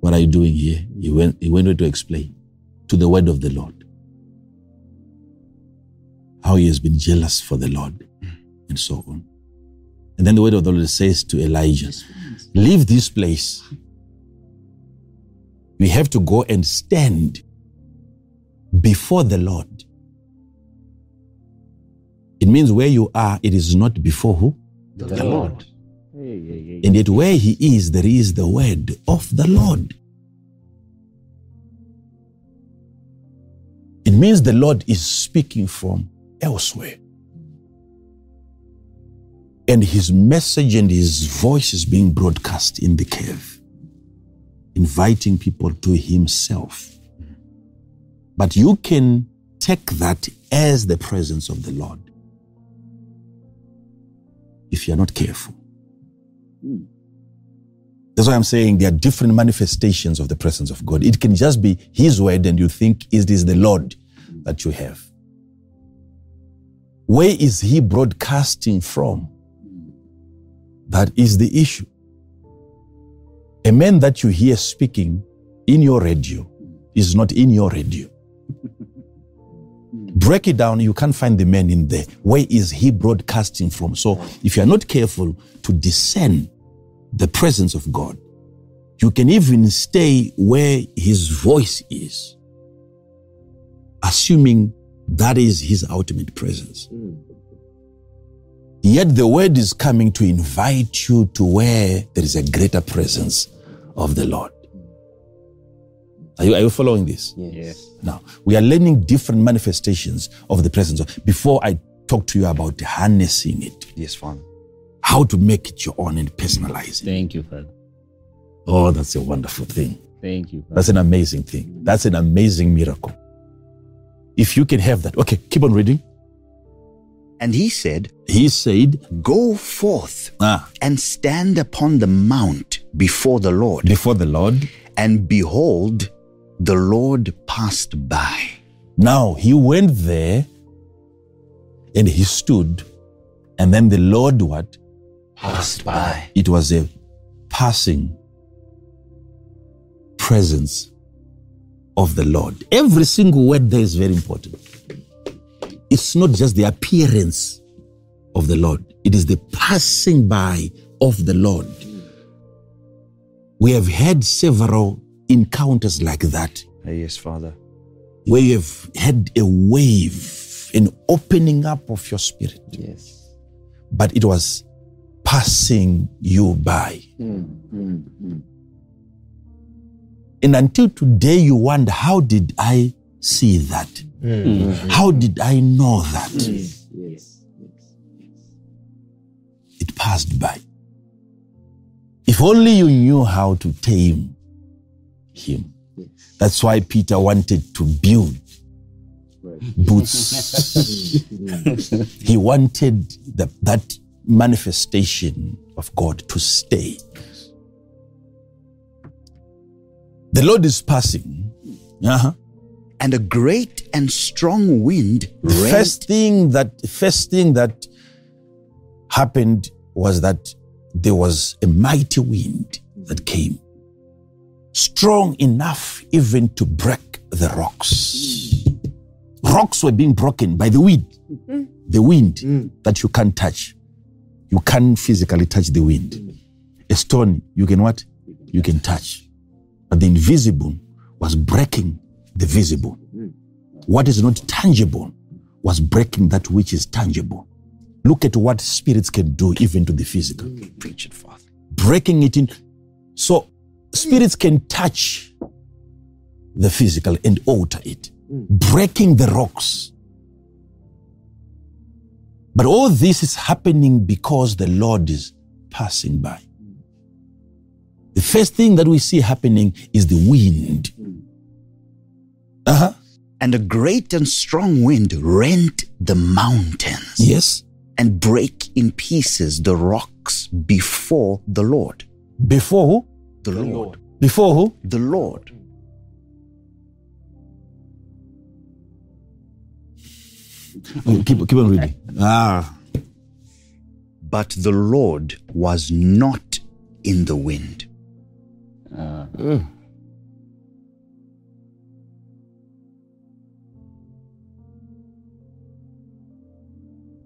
What are you doing here? He went, he went to explain to the word of the Lord how he has been jealous for the Lord and so on. And then the word of the Lord says to Elijah, Leave this place. We have to go and stand before the Lord. It means where you are, it is not before who? The, Lord. And yet where he is, there is the word of the Lord. It means the Lord is speaking from elsewhere. And his message and his voice is being broadcast in the cave, inviting people to himself. But you can take that as the presence of the Lord if you're not careful. That's why I'm saying there are different manifestations of the presence of God. It can just be His word, and you think is the Lord that you have. Where is He broadcasting from? That is the issue. A man that you hear speaking in your radio is not in your radio. (laughs) Break it down, you can't find the man in there. Where is he broadcasting from? So if you're not careful to discern the presence of God, you can even stay where his voice is, assuming that is his ultimate presence. Hmm. Yet the word is coming to invite you to where there is a greater presence of the Lord. Are you, are you following this? Yes. Now, we are learning different manifestations of the presence of. Before I talk to you about harnessing it, Yes, Father. how to make it your own and personalize it. Thank you, Father. Oh, that's a wonderful thing. Thank you. Father. That's an amazing thing. That's an amazing miracle. If you can have that. Okay, keep on reading. And he said, He said, Go forth ah, and stand upon the mount before the Lord. before the Lord. And behold, the Lord passed by. Now he went there and he stood, and then the Lord what? Passed by. It was a passing presence of the Lord. Every single word there is very important. It's not just the appearance of the Lord, it is the passing by of the Lord. We have had several encounters like that Yes, Father. where you have had a wave, an opening up of your spirit, Yes. but it was passing you by. Mm, mm, mm. And until today, you wonder, how did I see that? How did I know that? It passed by. If only you knew how to tame him. That's why Peter wanted to build boots. (laughs) he wanted the, that manifestation of God to stay. The Lord is passing. Uh-huh. And a great and strong wind The rent first thing that first thing that happened was that there was a mighty wind that came, strong enough even to break the rocks. Rocks were being broken by the wind, the wind that you can't touch. You can't physically touch the wind. A stone you can what? You can touch, but the invisible was breaking the visible. What is not tangible was breaking that which is tangible. Look at what spirits can do even to the physical. Preach it, Father. Breaking it in. So spirits can touch the physical and alter it. Breaking the rocks. But all this is happening because the Lord is passing by. The first thing that we see happening is the wind. Uh-huh. And a great and strong wind rent the mountains Yes. and break in pieces the rocks before the Lord. Before who? The, Lord. Before who? The Lord. Oh, keep, keep on reading. Ah. But the Lord was not in the wind. Uh,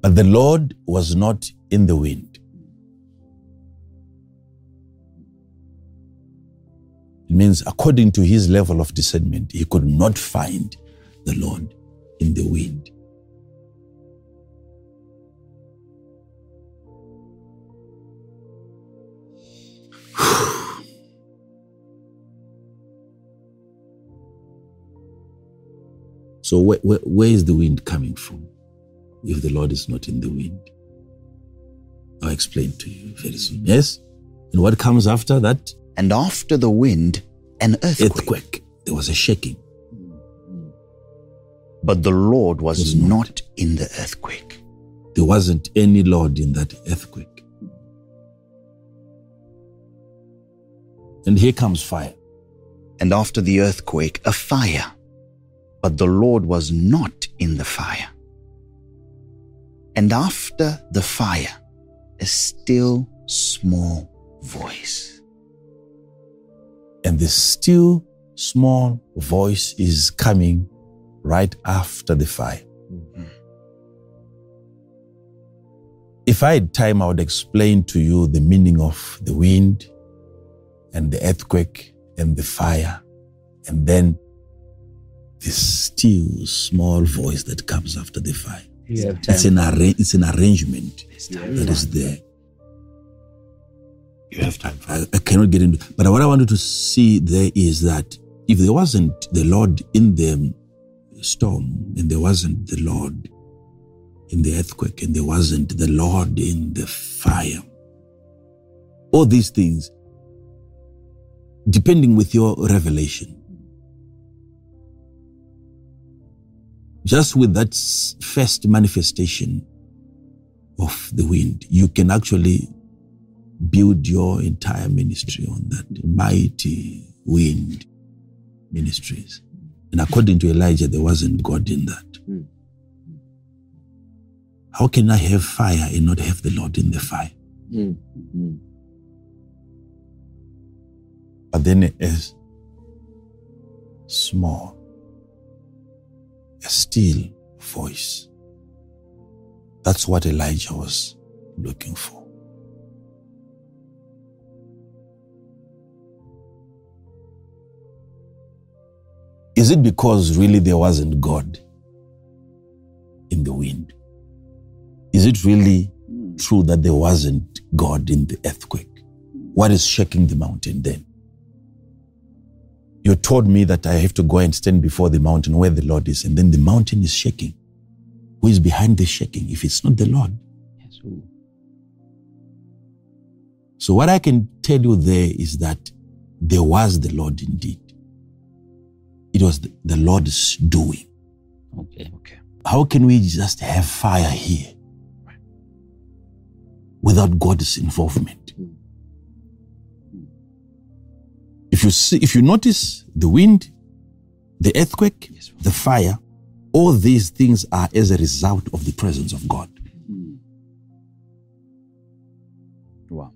the Lord was not in the wind. It means, according to his level of discernment, he could not find the Lord in the wind. So, where, where, where is the wind coming from if the Lord is not in the wind? I'll explain to you very soon. Yes? And what comes after that? And after the wind, an earthquake. Earthquake. There was a shaking. But the Lord was, Was not. not in the earthquake. There wasn't any Lord in that earthquake. And here comes fire. And after the earthquake, a fire. But the Lord was not in the fire. And after the fire, a still small voice. And the still small voice is coming right after the fire. Mm-hmm. If I had time, I would explain to you the meaning of the wind and the earthquake and the fire, and then the still small voice that comes after the fire. Yeah. It's an, arra- it's an arrangement that is there. You have time. I, I cannot get into but what I wanted to see there is that if there wasn't the Lord in the storm, and there wasn't the Lord in the earthquake, and there wasn't the Lord in the fire, all these things, depending with your revelation, just with that first manifestation of the wind, you can actually build your entire ministry on that mighty wind ministries. And according to Elijah, there wasn't God in that. Hmm. How can I have fire and not have the Lord in the fire? Hmm. Hmm. But then it is small, a still voice. That's what Elijah was looking for. Is it because really there wasn't God in the wind? Is it really true that there wasn't God in the earthquake? What is shaking the mountain then? You told me that I have to go and stand before the mountain where the Lord is, and then the mountain is shaking. Who is behind the shaking if it's not the Lord? Yes. So, what I can tell you there is that there was the Lord indeed. It was the, the Lord's doing. Okay. Okay. How can we just have fire here without God's involvement? Hmm. If you see, if you notice the wind, the earthquake, Yes. the fire, all these things are as a result of the presence of God. Hmm. Wow.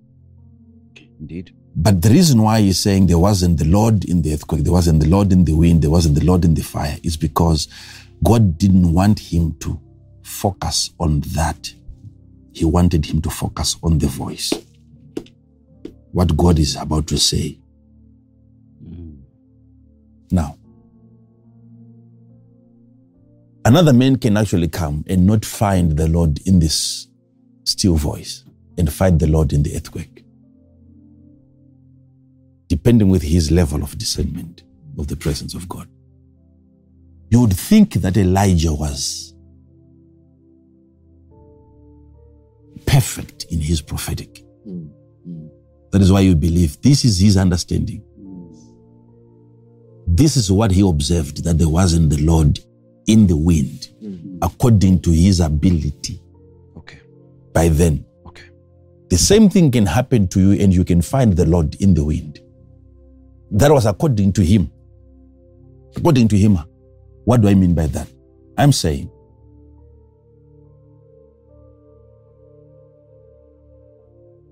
Okay. Indeed. But the reason why he's saying there wasn't the Lord in the earthquake, there wasn't the Lord in the wind, there wasn't the Lord in the fire, is because God didn't want him to focus on that. He wanted him to focus on the voice. What God is about to say. Now, another man can actually come and not find the Lord in this still voice and find the Lord in the earthquake depending with his level of discernment of the presence of God. You would think that Elijah was perfect in his prophetic. Hmm, hmm. That is why you believe this is his understanding. This is what he observed that there wasn't the Lord in the wind mm-hmm. according to his ability Okay. by then. Okay. The same thing can happen to you and you can find the Lord in the wind. That was according to him. According to him. What do I mean by that? I'm saying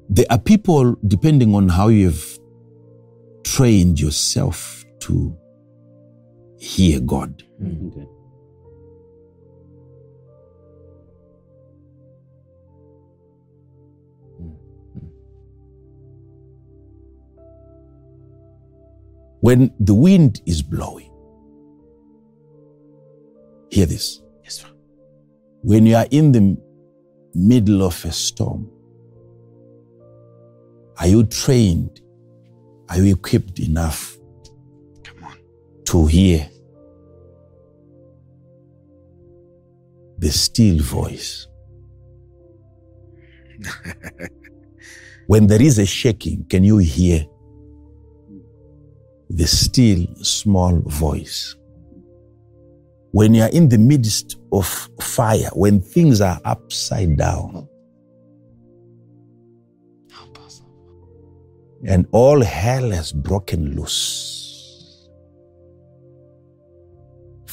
there are people, depending on how you've trained yourself to hear God. Hmm. Okay. Hmm. When the wind is blowing, hear this. Yes, sir. When you are in the middle of a storm, are you trained? Are you equipped enough Come on. To hear the still voice? (laughs) when there is a shaking, can you hear the still small voice? When you are in the midst of fire, when things are upside down, and all hell has broken loose,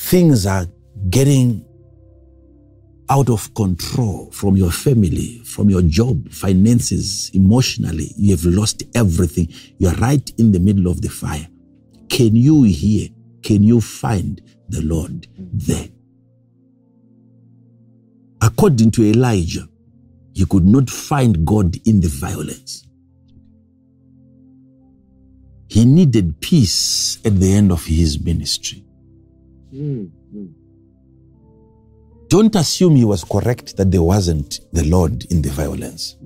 things are getting out of control from your family, from your job, finances, emotionally. You have lost everything. You are right in the middle of the fire. Can you hear? Can you find the Lord there? According to Elijah, he could not find God in the violence. He needed peace at the end of his ministry. Mm, mm. Don't assume he was correct that there wasn't the Lord in the violence.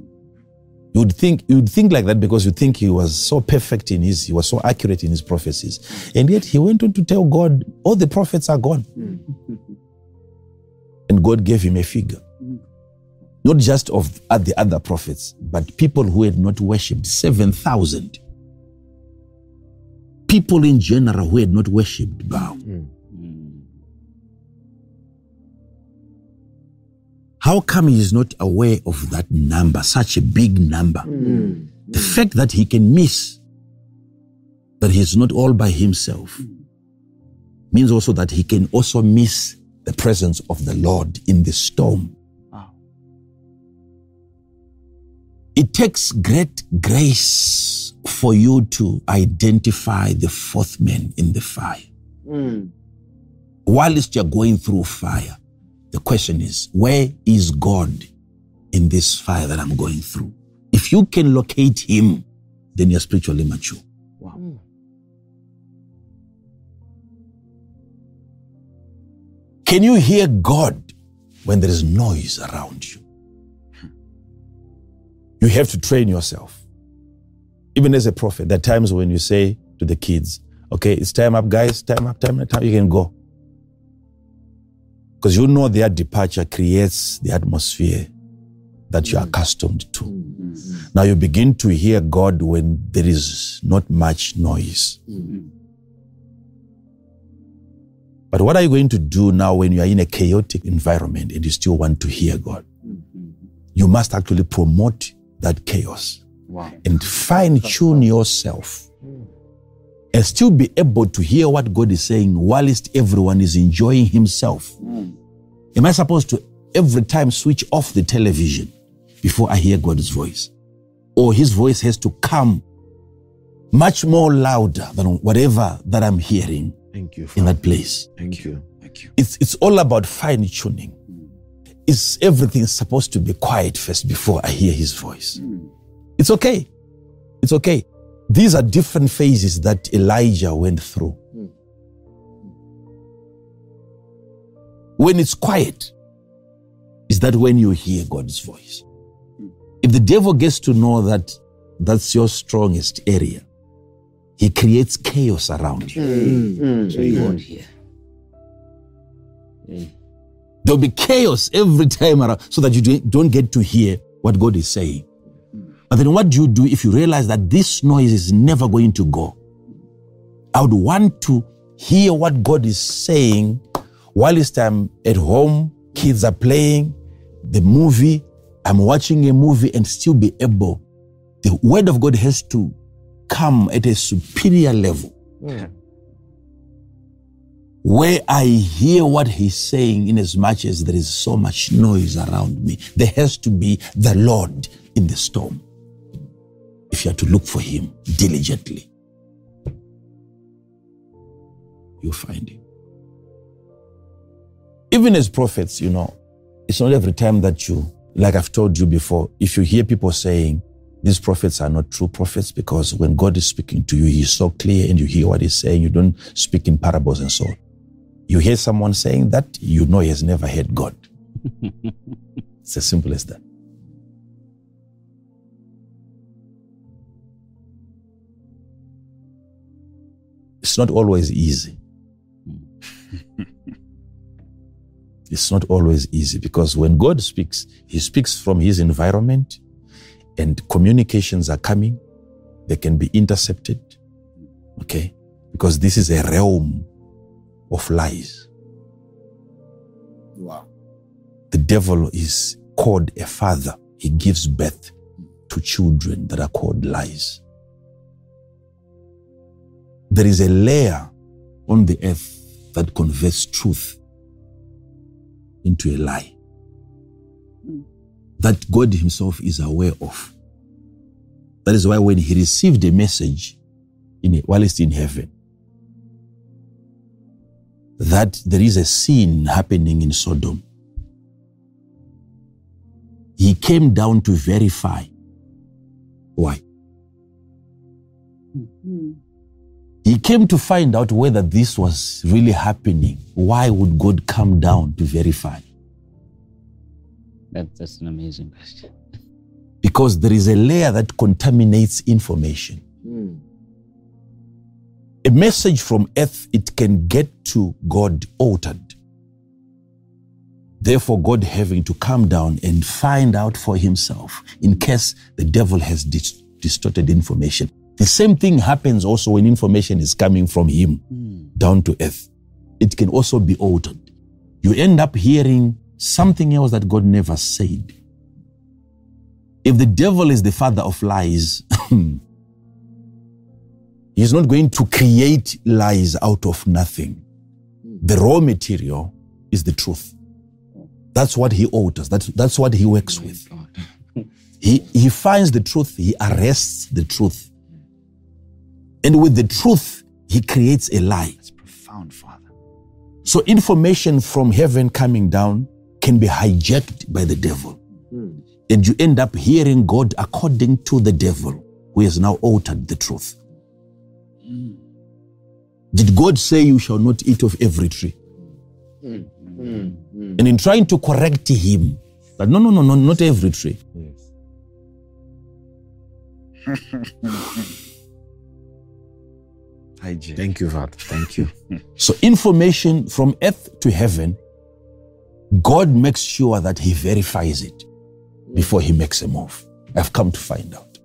You would think you would think like that because you think he was so perfect in his, he was so accurate in his prophecies, and yet he went on to tell God, all the prophets are gone, mm. and God gave him a figure, not just of the other prophets, but people who had not worshipped. Seven thousand. People in general who had not worshipped Baal. How come he is not aware of that number, such a big number? Mm. The fact that he can miss that he's not all by himself means also that he can also miss the presence of the Lord in the storm. It takes great grace for you to identify the fourth man in the fire. Mm. Whilst you're going through fire, the question is, where is God in this fire that I'm going through? If you can locate him, then you're spiritually mature. Hmm. Can you hear God when there is noise around you? You have to train yourself. Even as a prophet, there are times when you say to the kids, okay, it's time up, guys, time up, time up, time, you can go. Because you know their departure creates the atmosphere that you're accustomed to. Now you begin to hear God when there is not much noise. But what are you going to do now when you are in a chaotic environment and you still want to hear God? You must actually promote that chaos and fine tune yourself and still be able to hear what God is saying whilst everyone is enjoying himself. Am I supposed to every time switch off the television before I hear God's voice? Or his voice has to come much more louder than whatever that I'm hearing Thank you. in that place. Thank you. Thank you. It's, it's all about fine tuning. Is everything supposed to be quiet first before I hear his voice? Hmm. It's okay. It's okay. These are different phases that Elijah went through. When it's quiet, is that when you hear God's voice? If the devil gets to know that that's your strongest area, he creates chaos around you. Mm. So you mm. won't hear. Mm. There'll be chaos every time around so that you do- don't get to hear what God is saying. But then what do you do if you realize that this noise is never going to go? I would want to hear what God is saying whilst I'm at home, kids are playing the movie, I'm watching a movie and still be able. The word of God has to come at a superior level hmm. where I hear what he's saying in as much as there is so much noise around me. There has to be the Lord in the storm. If you are to look for him diligently, you'll find him. Even as prophets, you know, it's not every time that you, like I've told you before, if you hear people saying, these prophets are not true prophets because when God is speaking to you, He's so clear and you hear what He's saying. You don't speak in parables and so on. You hear someone saying that, you know he has never heard God. (laughs) it's as simple as that. It's not always easy. (laughs) it's not always easy because when God speaks, He speaks from His environment, and communications are coming. They can be intercepted. Okay? Because this is a realm of lies. Wow. The devil is called a father. He gives birth to children that are called lies. There is a layer on the earth that converts truth into a lie hmm. that God Himself is aware of. That is why when He received a message in while he's in heaven, that there is a sin happening in Sodom. He came down to verify. Why? He came to find out whether this was really happening. Why would God come down to verify? That, that's an amazing question. Because there is a layer that contaminates information. Hmm. A message from earth, it can get to God altered. Therefore, God having to come down and find out for himself in case the devil has dis- distorted information. The same thing happens also when information is coming from him hmm. down to earth. It can also be altered. You end up hearing something else that God never said. If the devil is the father of lies, (laughs) he's not going to create lies out of nothing. The raw material is the truth. That's what he alters. That's, that's what he works oh with. (laughs) He, he finds the truth, he arrests the truth. And with the truth, he creates a lie. It's profound, Father. So information from heaven coming down can be hijacked by the devil. Hmm. And you end up hearing God according to the devil, who has now altered the truth. Hmm. Did God say you shall not eat of every tree? Hmm. And in trying to correct him, that no, no, no, no, not every tree. Hi, (laughs) Jay. Thank you, Father. Thank you. (laughs) So information from earth to heaven, God makes sure that he verifies it before he makes a move. I've come to find out.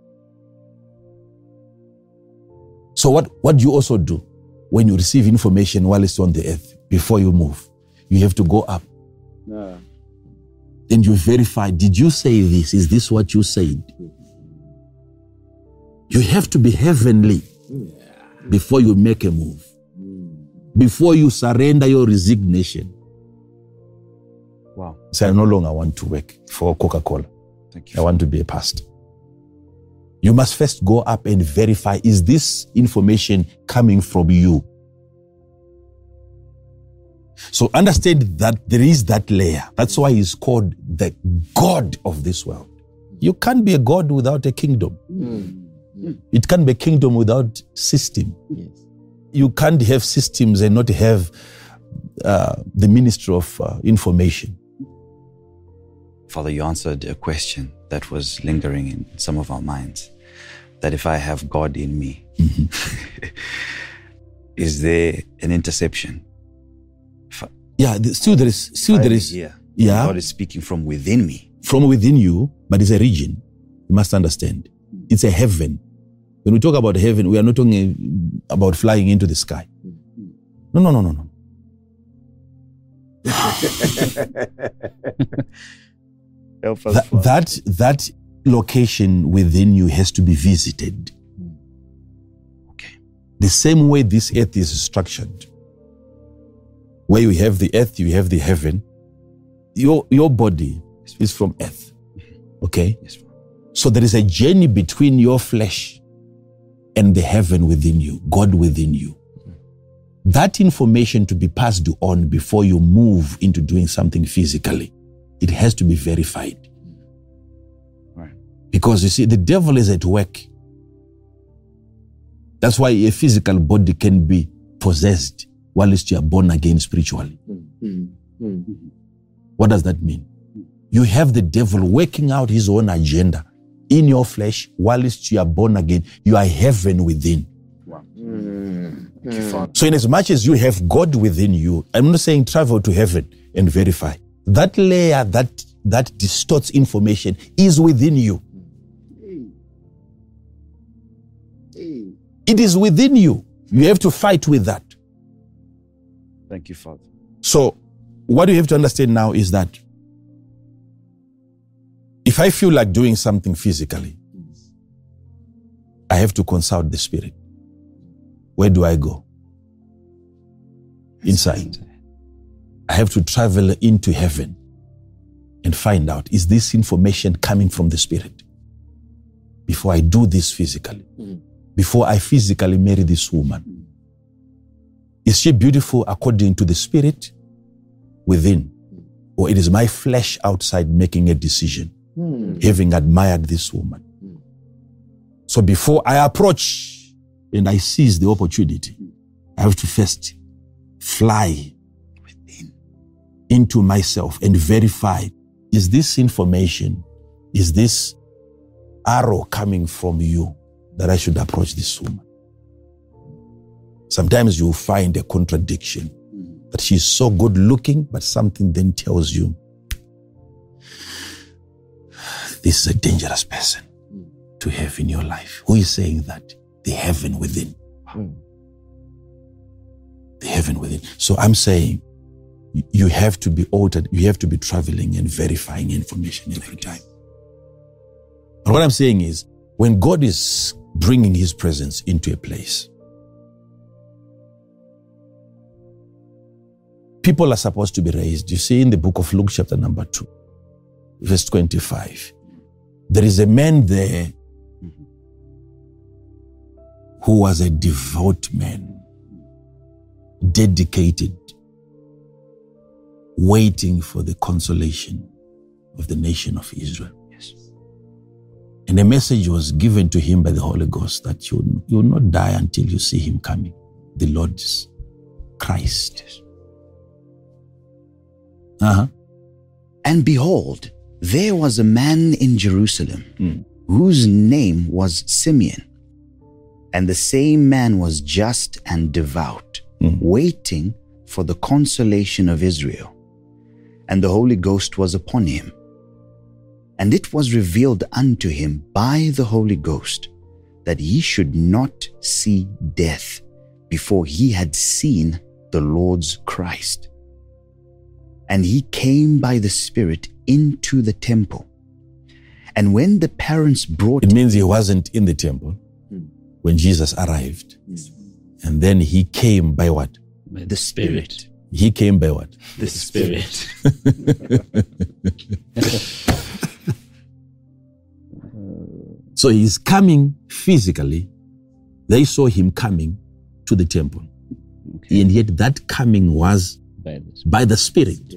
So what, what do you also do when you receive information while it's on the earth before you move? You have to go up. Then you verify, did you say this? Is this what you said? Mm-hmm. You have to be heavenly before you make a move. Before you surrender your resignation. Wow. Say, I no longer want to work for Coca Cola. Thank you. I want to be a pastor. You must first go up and verify is this information coming from you? So understand that there is that layer. That's why he's called the God of this world. You can't be a God without a kingdom. Hmm. It can't be kingdom without system. You can't have systems and not have uh, the ministry of uh, information. Father, you answered a question that was lingering in some of our minds. That if I have God in me, (laughs) is there an interception? If Yeah, th- still there is still I there am is here. yeah God is speaking from within me. from within you, but it's a region. You must understand. It's a heaven. When we talk about heaven, we are not talking about flying into the sky. No, no, no, no, no. (laughs) Help us, That, that that location within you has to be visited. Okay. The same way this earth is structured. Where you have the earth, you have the heaven. Your your body is from earth. Mm-hmm. Okay? Yes, So there is a journey between your flesh and the heaven within you, God within you. That information to be passed on before you move into doing something physically, it has to be verified. Right. Because you see, the devil is at work. That's why a physical body can be possessed whilst you are born again spiritually. Mm-hmm. What does that mean? You have the devil working out his own agenda in your flesh, whilst you are born again, you are heaven within. Wow. Mm. So, in as much as you have God within you, I'm not saying travel to heaven and verify. That layer that that distorts information is within you. It is within you. You have to fight with that. Thank you, Father. So, what you have to understand now is that if I feel like doing something physically, I have to consult the Spirit. Where do I go? Inside. I have to travel into heaven and find out is this information coming from the Spirit? Before I do this physically, mm. before I physically marry this woman. Mm. Is she beautiful according to the Spirit within? Mm. Or it is my flesh outside making a decision, Hmm. having admired this woman? Hmm. So before I approach and I seize the opportunity, I have to first fly within into myself and verify is this information, is this arrow coming from you that I should approach this woman? Sometimes you'll find a contradiction hmm. that she's so good looking, but something then tells you this is a dangerous person to have in your life. Who is saying that? The heaven within. Hmm. The heaven within. So I'm saying you- have to be altered, you have to be traveling and verifying information every time. But what I'm saying is, when God is bringing his presence into a place, people are supposed to be raised. You see in the book of Luke, chapter number 2, verse 25, there is a man there who was a devout man, dedicated, waiting for the consolation of the nation of Israel. Yes. And a message was given to him by the Holy Ghost that you you will not die until you see him coming, the Lord Christ. Uh-huh. And behold, there was a man in Jerusalem Mm. whose name was Simeon. And the same man was just and devout, Mm. waiting for the consolation of Israel. And the Holy Ghost was upon him. And it was revealed unto him by the Holy Ghost that he should not see death before he had seen the Lord's Christ. And he came by the Spirit into the temple. And when the parents brought It means he wasn't in the temple hmm. when Jesus arrived. And then he came by what? By the Spirit, He came by what? The Spirit. (laughs) So he's coming physically. They saw him coming to the temple. And yet that coming was By the Spirit. by the Spirit.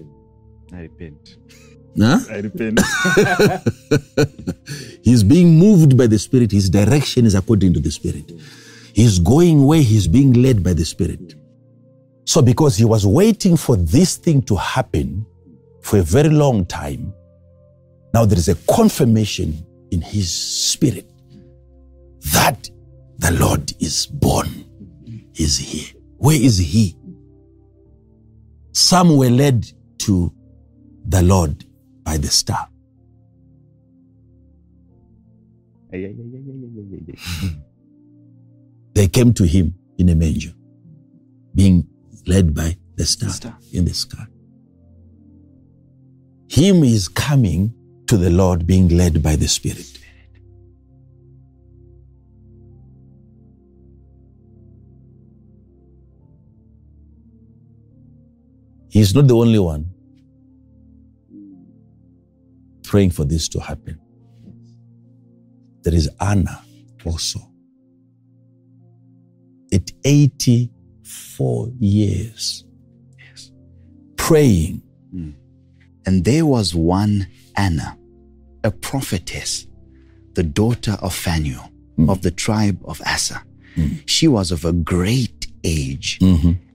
I repent. Huh? I repent. (laughs) He's being moved by the Spirit. His direction is according to the Spirit. He's going where he's being led by the Spirit. So, because he was waiting for this thing to happen for a very long time, now there is a confirmation in his spirit that the Lord is born, is here. Where is he? Some were led to the Lord by the star. (laughs) They came to him in a manger, being led by the star, star. in the sky. Him is coming to the Lord, being led by the Spirit. He's not the only one praying for this to happen. There is Anna also at 84 years. yes. Praying. Hmm. And there was one Anna, a prophetess, the daughter of Phanuel hmm. of the tribe of Aser. Hmm. She was of a great age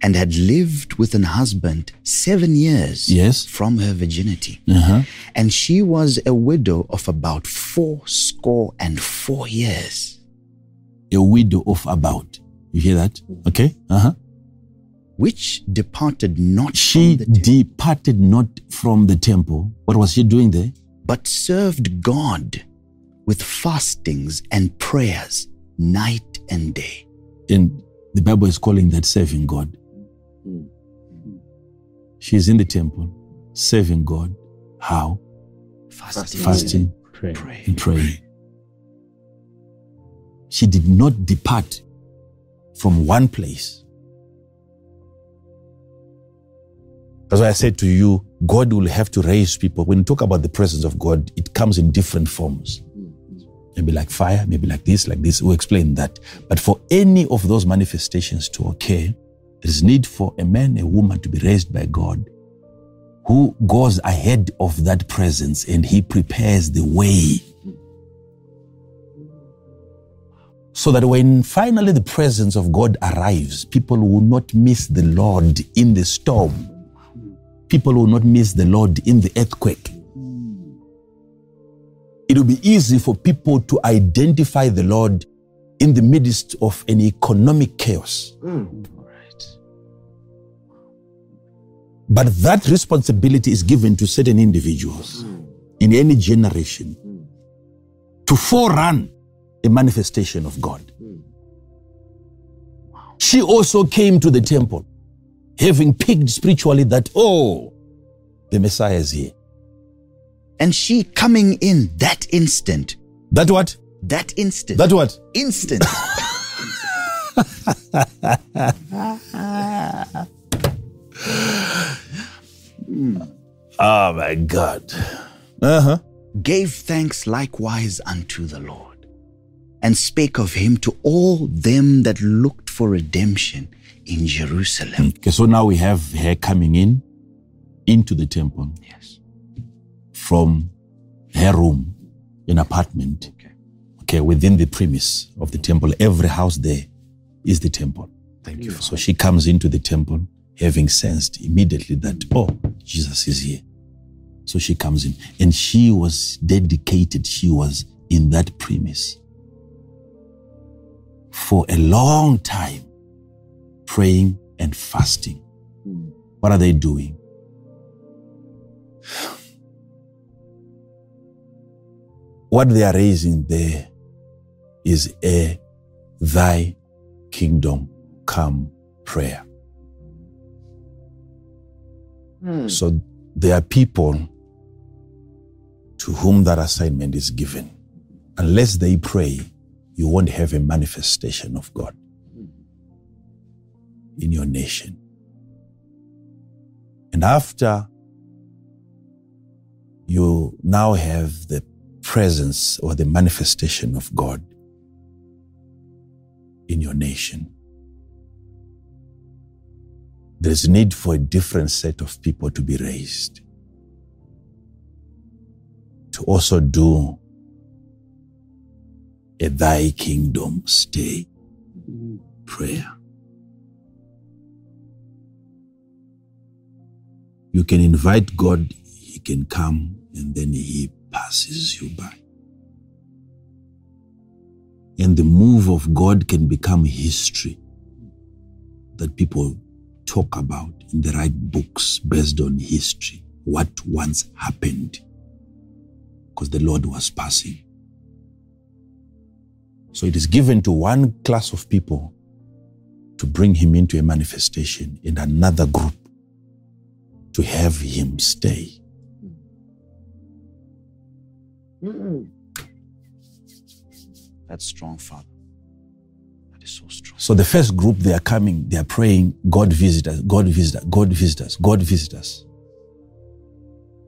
and had lived with an husband seven years Yes. from her virginity. Uh-huh. And she was a widow of about four score and four years, A widow of about. You hear that? Okay. Uh-huh. which departed not She from the temple, departed not from the temple. What was she doing there? but served God with fastings and prayers night and day. And the Bible is calling that serving God. She's in the temple, serving God. How? Fasting. Fasting Pray. Pray. and praying. She did not depart from one place. That's why I said to you, God will have to raise people. When you talk about the presence of God, it comes in different forms. Maybe like fire, maybe like this, like this. We'll explain that. But for any of those manifestations to occur, there is need for a man, a woman to be raised by God who goes ahead of that presence and he prepares the way. So that when finally the presence of God arrives, people will not miss the Lord in the storm. People will not miss the Lord in the earthquake. It will be easy for people to identify the Lord in the midst of an economic chaos. Hmm. Right. But that responsibility is given to certain individuals hmm. in any generation hmm. to forerun a manifestation of God. She also came to the temple having picked spiritually that, oh, the Messiah is here. And she coming in that instant, That what? that instant, That what? instant. (laughs) Oh my God. Uh huh. gave thanks likewise unto the Lord, and spake of him to all them that looked for redemption in Jerusalem. Okay, so now we have her coming in into the temple Yes. From her room, an apartment, Okay. okay, within the premise of the temple. Every house there is the temple. Thank you. So she comes into the temple having sensed immediately that, oh, Jesus is here. So she comes in. And she was dedicated, she was in that premise for a long time, praying and fasting. Hmm. What are they doing? What they are raising there is a thy kingdom come prayer. Hmm. So there are people to whom that assignment is given. Unless they pray, you won't have a manifestation of God in your nation. And after you now have the presence or the manifestation of God in your nation, there's need for a different set of people to be raised. To also do a thy kingdom stay. Prayer. You can invite God, He can come, and then He passes you by. And the move of God can become history that people talk about in the right books based on history, what once happened, because the Lord was passing. So it is given to one class of people to bring him into a manifestation and another group to have him stay. That's strong, Father. That is so strong. So the first group, they are coming, they are praying, God visit us, God visit us, God visit us, God visit us.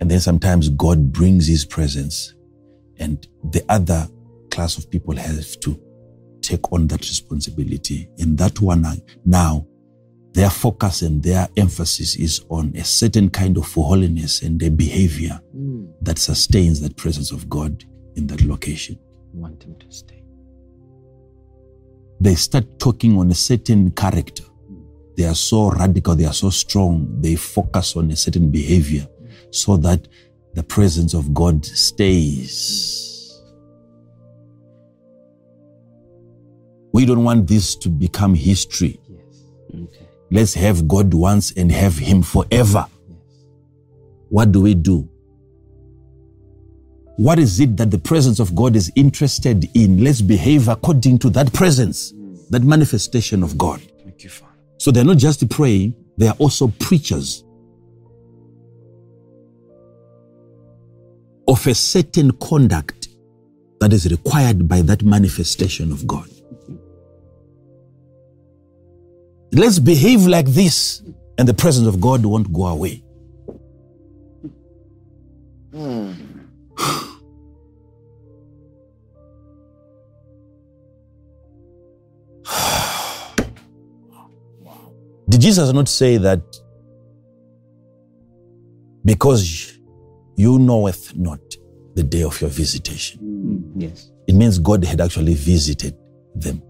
And then sometimes God brings his presence, and the other class of people have to take on that responsibility. And that one uh, now, their focus and their emphasis is on a certain kind of holiness and their behavior that sustains that presence of God in that location. Want him to stay. they start talking on a certain character. They are so radical, they are so strong, they focus on a certain behavior so that the presence of God stays. We don't want this to become history. Yes. Okay. Let's have God once and have Him forever. Yes. What do we do? What is it that the presence of God is interested in? Let's behave according to that presence. that manifestation of God. Thank you, Father. So they're not just praying, they are also preachers of a certain conduct that is required by that manifestation of God. Let's behave like this, and the presence of God won't go away. Hmm. (sighs) Did Jesus not say that because you knoweth not the day of your visitation? Yes. It means God had actually visited them.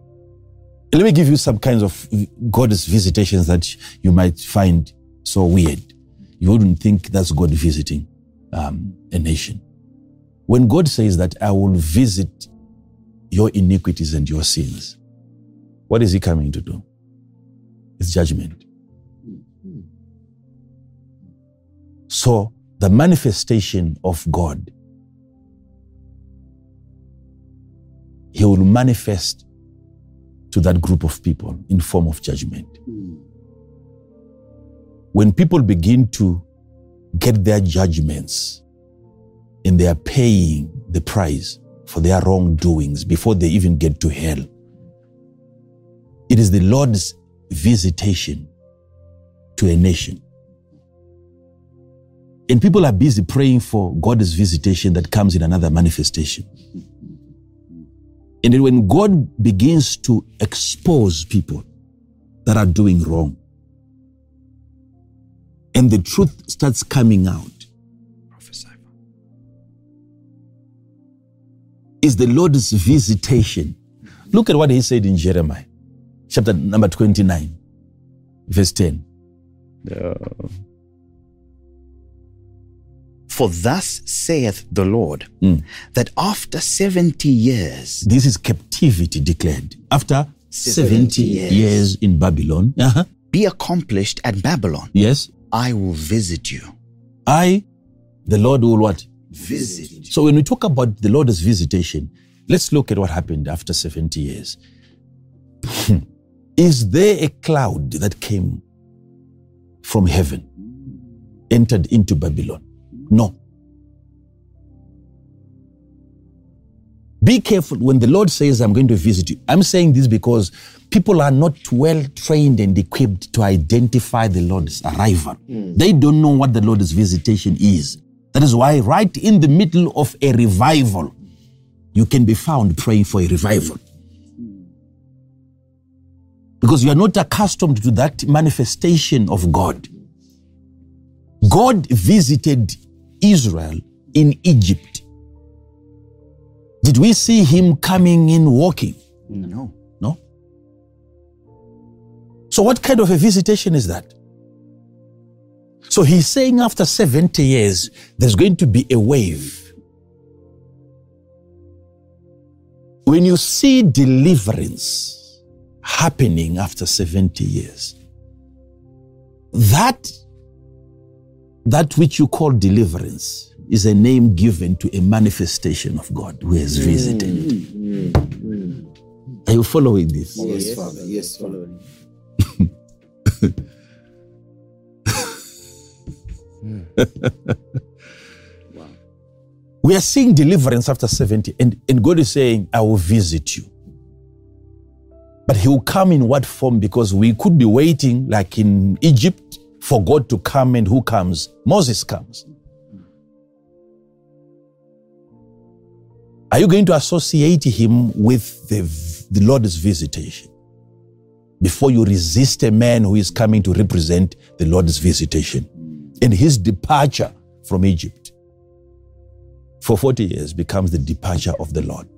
Let me give you some kinds of God's visitations that you might find so weird. You wouldn't think that's God visiting um, a nation. When God says that I will visit your iniquities and your sins, what is He coming to do? It's judgment. So the manifestation of God, He will manifest to that group of people in form of judgment. When people begin to get their judgments and they are paying the price for their wrongdoings before they even get to hell, it is the Lord's visitation to a nation. And people are busy praying for God's visitation that comes in another manifestation. And then when God begins to expose people that are doing wrong, and the truth starts coming out, is the Lord's visitation. Look at what he said in Jeremiah, chapter number 29, verse 10. For thus saith the Lord, Mm. that after 70 years, This is captivity declared. After 70 years. years in Babylon, uh-huh, be accomplished at Babylon, yes, I will visit you. I, the Lord, will what? Visit. So when we talk about the Lord's visitation, let's look at what happened after 70 years. (laughs) Is there a cloud that came from heaven, entered into Babylon? No. Be careful when the Lord says, I'm going to visit you. I'm saying this because people are not well trained and equipped to identify the Lord's arrival. Hmm. They don't know what the Lord's visitation is. That is why, right in the middle of a revival, you can be found praying for a revival. Because you are not accustomed to that manifestation of God. God visited Israel in Egypt. Did we see him coming in walking? No. No. So, what kind of a visitation is that? So, he's saying after 70 years, there's going to be a wave. When you see deliverance happening after 70 years, that, that which you call deliverance is a name given to a manifestation of God who has visited. Are you following this? Yes, Father. Yes, Father. (laughs) Mm. (laughs) We are seeing deliverance after 70, and, and God is saying, I will visit you. But He will come in what form? Because we could be waiting, like in Egypt, for God to come, and who comes? Moses comes. Are you going to associate Him with the, the Lord's visitation? Before you resist a man who is coming to represent the Lord's visitation and his departure from Egypt for 40 years becomes the departure of the Lord.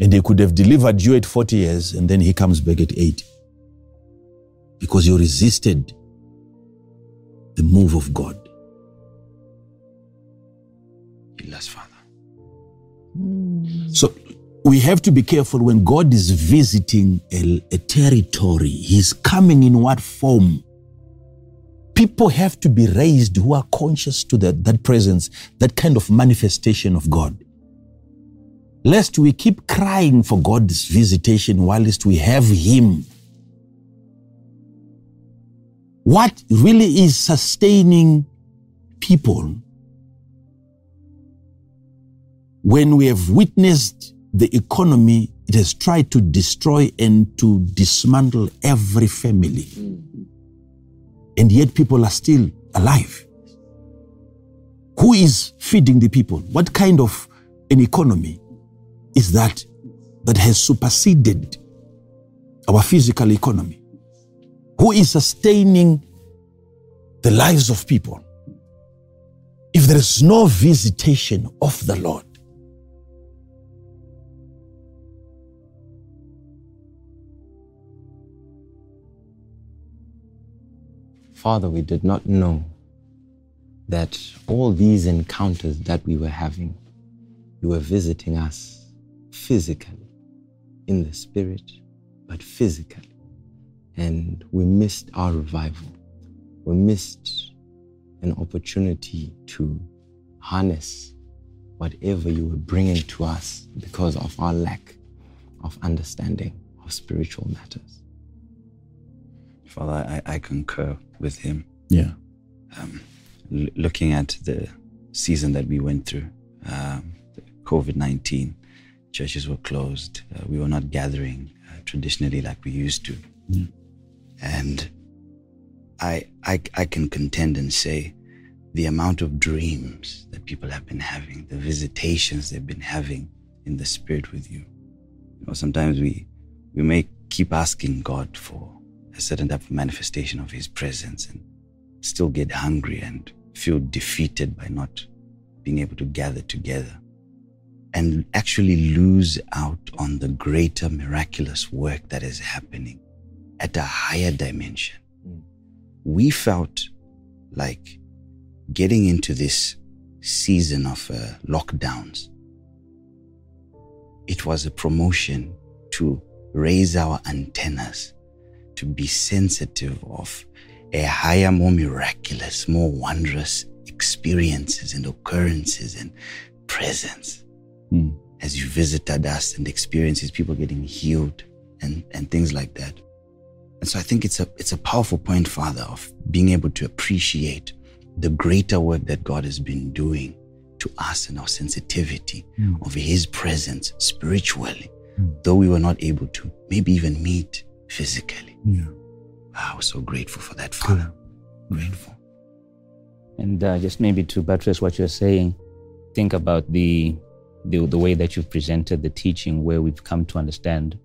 And he could have delivered you at 40 years and then he comes back at 80 because you resisted the move of God. Yes, Father. Hmm. So we have to be careful when God is visiting a, a territory, He's coming in what form? People have to be raised who are conscious to that, that presence, that kind of manifestation of God. lest we keep crying for God's visitation whilst we have Him. What really is sustaining people when we have witnessed the economy, it has tried to destroy and to dismantle every family. Mm-hmm. And yet people are still alive. Who is feeding the people? What kind of an economy is that that has superseded our physical economy? Who is sustaining the lives of people? If there is no visitation of the Lord, Father, we did not know that all these encounters that we were having, you were visiting us physically, in the spirit, but physically. And we missed our revival. We missed an opportunity to harness whatever you were bringing to us because of our lack of understanding of spiritual matters. Father, I, I concur with him. yeah, L- looking at the season that we went through, um, COVID 19, churches were closed. Uh, we were not gathering uh, traditionally like we used to. And I, I, I can contend and say the amount of dreams that people have been having, the visitations they've been having in the spirit with you. You know, sometimes we, we may keep asking God for a certain type of manifestation of His presence and still get hungry and feel defeated by not being able to gather together and actually lose out on the greater miraculous work that is happening at a higher dimension. We felt like getting into this season of uh, lockdowns, it was a promotion to raise our antennas, to be sensitive of a higher, more miraculous, more wondrous experiences and occurrences and presence Mm. as you visited us and experiences people getting healed and, and things like that. And so I think it's a it's a powerful point, Father, of being able to appreciate the greater work that God has been doing to us and our sensitivity of His presence spiritually, though we were not able to maybe even meet physically. yeah. Ah, I was so grateful for that, Father. Grateful. And uh, just maybe to buttress what you're saying, think about the, the the way that you've presented the teaching, where we've come to understand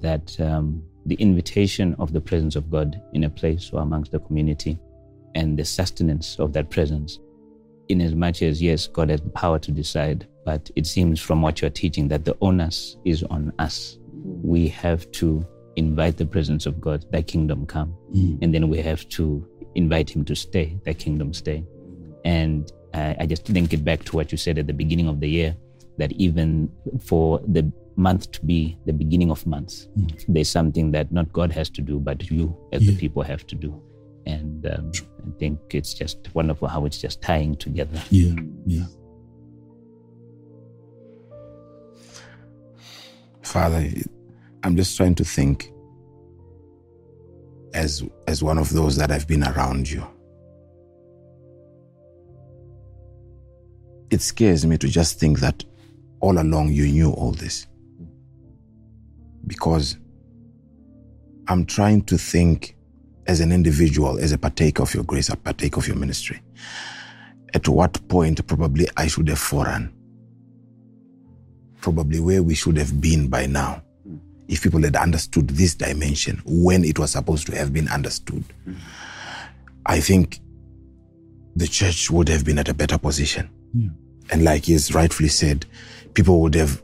that um, the invitation of the presence of God in a place or amongst the community, and the sustenance of that presence, in as much as yes, God has the power to decide, but it seems from what you're teaching that the onus is on us. We have to invite the presence of God, Thy kingdom come, and then we have to invite Him to stay, Thy kingdom stay. And I, I just link it back to what you said at the beginning of the year that even for the month to be the beginning of months, there's something that not God has to do, but you as the people have to do. And um, I think it's just wonderful how it's just tying together. Yeah, yeah. Father, I'm just trying to think as as one of those that have been around you. It scares me to just think that all along you knew all this. Because I'm trying to think as an individual, as a partaker of your grace, a partaker of your ministry. At what point probably I should have forerun probably where we should have been by now if people had understood this dimension when it was supposed to have been understood. I think the church would have been at a better position. And like he's rightfully said, people would have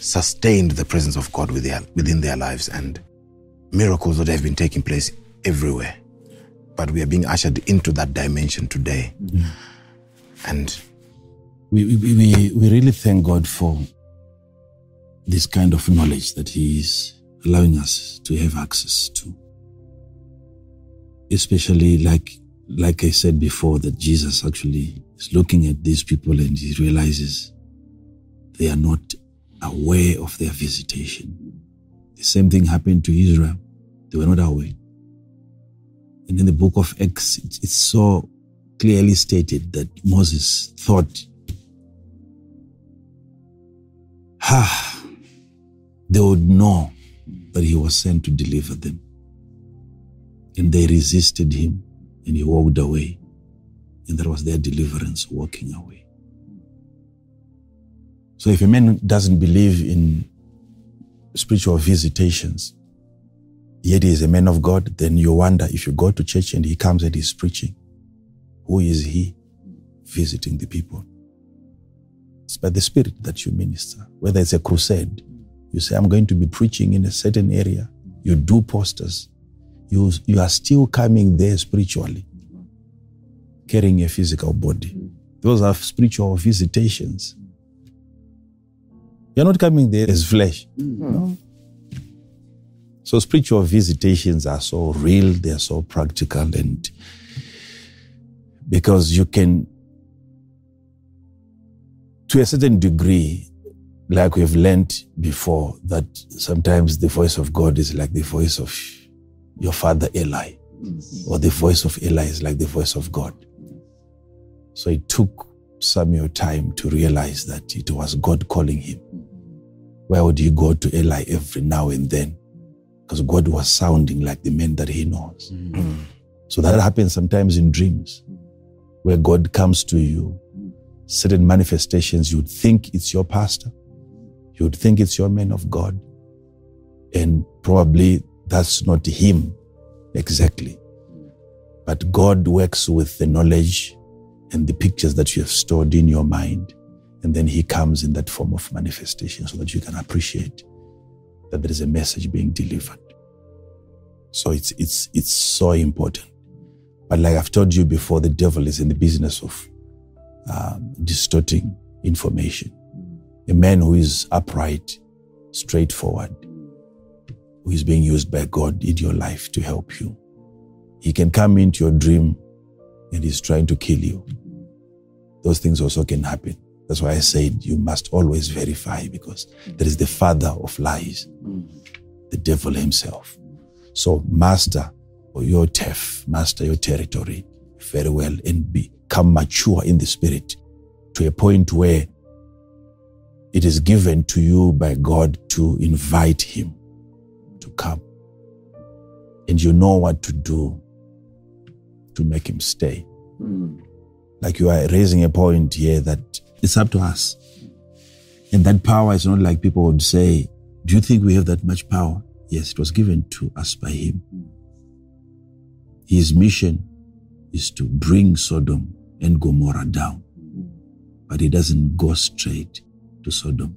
sustained the presence of God with their, within their lives and miracles would have been taking place everywhere. But we are being ushered into that dimension today. And We, we, we, we really thank God for this kind of knowledge that He is allowing us to have access to. Especially like like I said before, that Jesus actually is looking at these people and he realizes they are not aware of their visitation. The same thing happened to Israel. They were not aware. And in the book of Acts, it- it's so clearly stated that Moses thought, ah, they would know that he was sent to deliver them. And they resisted him and he walked away. And that was their deliverance, walking away. So if a man doesn't believe in spiritual visitations, yet he is a man of God, then you wonder if you go to church and he comes and he's preaching, who is he visiting the people? It's by the Spirit that you minister. Whether it's a crusade, you say, I'm going to be preaching in a certain area, you do posters, you, you are still coming there spiritually, carrying a physical body. Those are spiritual visitations. You're not coming there as flesh. Mm-hmm. No. So spiritual visitations are so real, they are so practical, and because you can, to a certain degree, like we've learned before, that sometimes the voice of God is like the voice of your father Eli, or the voice of Eli is like the voice of God. So it took Samuel time to realize that it was God calling him. Where would he go to Eli every now and then? Because God was sounding like the man that he knows. So that happens sometimes in dreams, where God comes to you, certain manifestations, you'd think it's your pastor, you'd think it's your man of God, and probably that's not him exactly. But God works with the knowledge and the pictures that you have stored in your mind. And then he comes in that form of manifestation so that you can appreciate that there is a message being delivered. So it's, it's, it's so important. But like I've told you before, the devil is in the business of um, distorting information. A man who is upright, straightforward, who is being used by God in your life to help you. He can come into your dream and he's trying to kill you. Those things also can happen. That's why I said you must always verify because there is the father of lies, the devil himself. So master your turf, master your territory very well and become mature in the spirit to a point where it is given to you by God to invite him to come. And you know what to do to make him stay. Hmm. Like you are raising a point here that it's up to us. And that power is not like people would say, Do you think we have that much power? Yes, it was given to us by him. His mission is to bring Sodom and Gomorrah down. But he doesn't go straight to Sodom.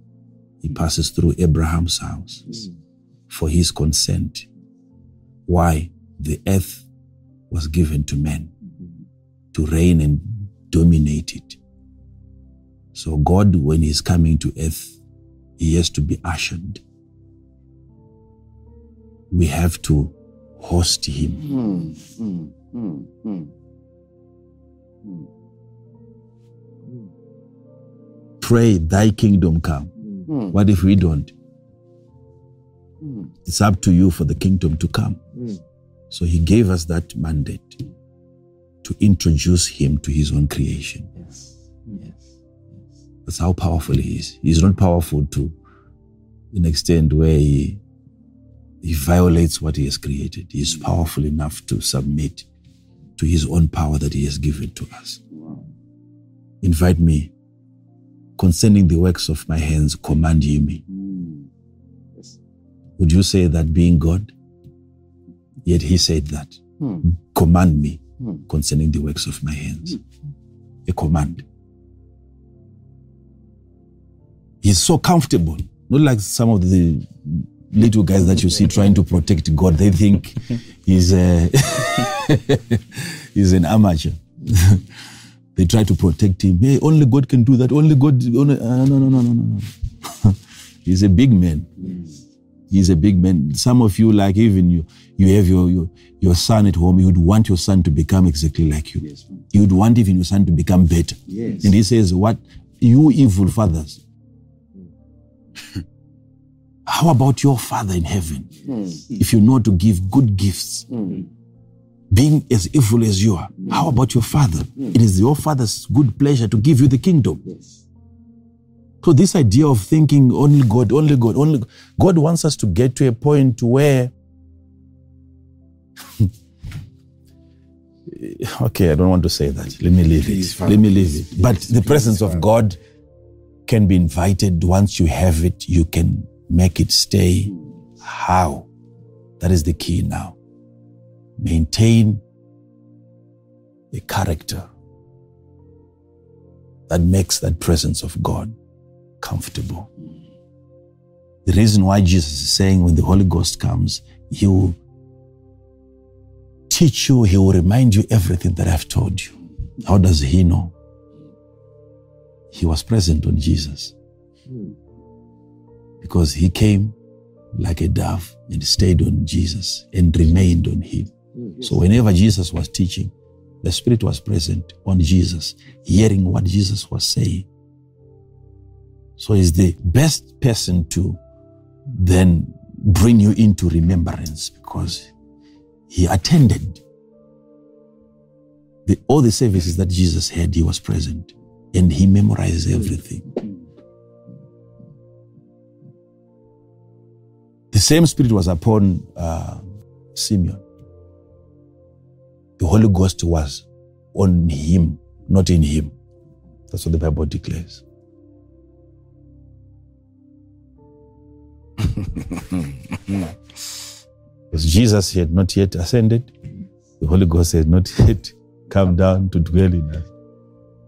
He passes through Abraham's house for his consent. Why? The earth was given to men to reign and dominate it. So God, when he's coming to earth, he has to be ushered. We have to host him. Hmm, hmm, hmm, Pray, thy kingdom come. Hmm. What if we don't? Hmm. It's up to you for the kingdom to come. Hmm. So he gave us that mandate to introduce him to his own creation. Yes. Yes. That's how powerful he is. He's not powerful to an extent where he, he violates what he has created. He is powerful enough to submit to his own power that he has given to us. Invite me. Concerning the works of my hands, command ye me. Hmm. Would you say that being God? Yet he said that. Hmm. Command me hmm. concerning the works of my hands. A command. He's so comfortable. Not like some of the little guys that you see trying to protect God. They think (laughs) he's uh, a (laughs) he's an amateur. (laughs) they try to protect him. Hey, only God can do that. Only God. Only, uh, no, no, no, no, no, no. (laughs) he's a big man. He's a big man. Some of you, like even you, you have your, your your son at home. You would want your son to become exactly like you. Yes. You would want even your son to become better. Yes. And he says, "What you evil fathers." (laughs) How about your Father in heaven? If you know to give good gifts, being as evil as you are, how about your Father? It is your Father's good pleasure to give you the kingdom. So this idea of thinking only God, only God, only God wants us to get to a point where (laughs) okay, I don't want to say that. Let me leave it. Let me leave it. But the presence of God can be invited. Once you have it, you can make it stay. How? That is the key now. Maintain a character that makes that presence of God comfortable. The reason why Jesus is saying when the Holy Ghost comes, He will teach you, He will remind you everything that I've told you. How does He know? He was present on Jesus because He came like a dove and stayed on Jesus and remained on Him. So whenever Jesus was teaching, the Spirit was present on Jesus, hearing what Jesus was saying. So he's the best person to then bring you into remembrance because he attended the, all the services that Jesus had, he was present and he memorized everything. The same spirit was upon uh, Simeon. The Holy Ghost was on him, not in him. That's what the Bible declares. (laughs) Because Jesus had not yet ascended, the Holy Ghost had not (laughs) yet come down to dwell in us.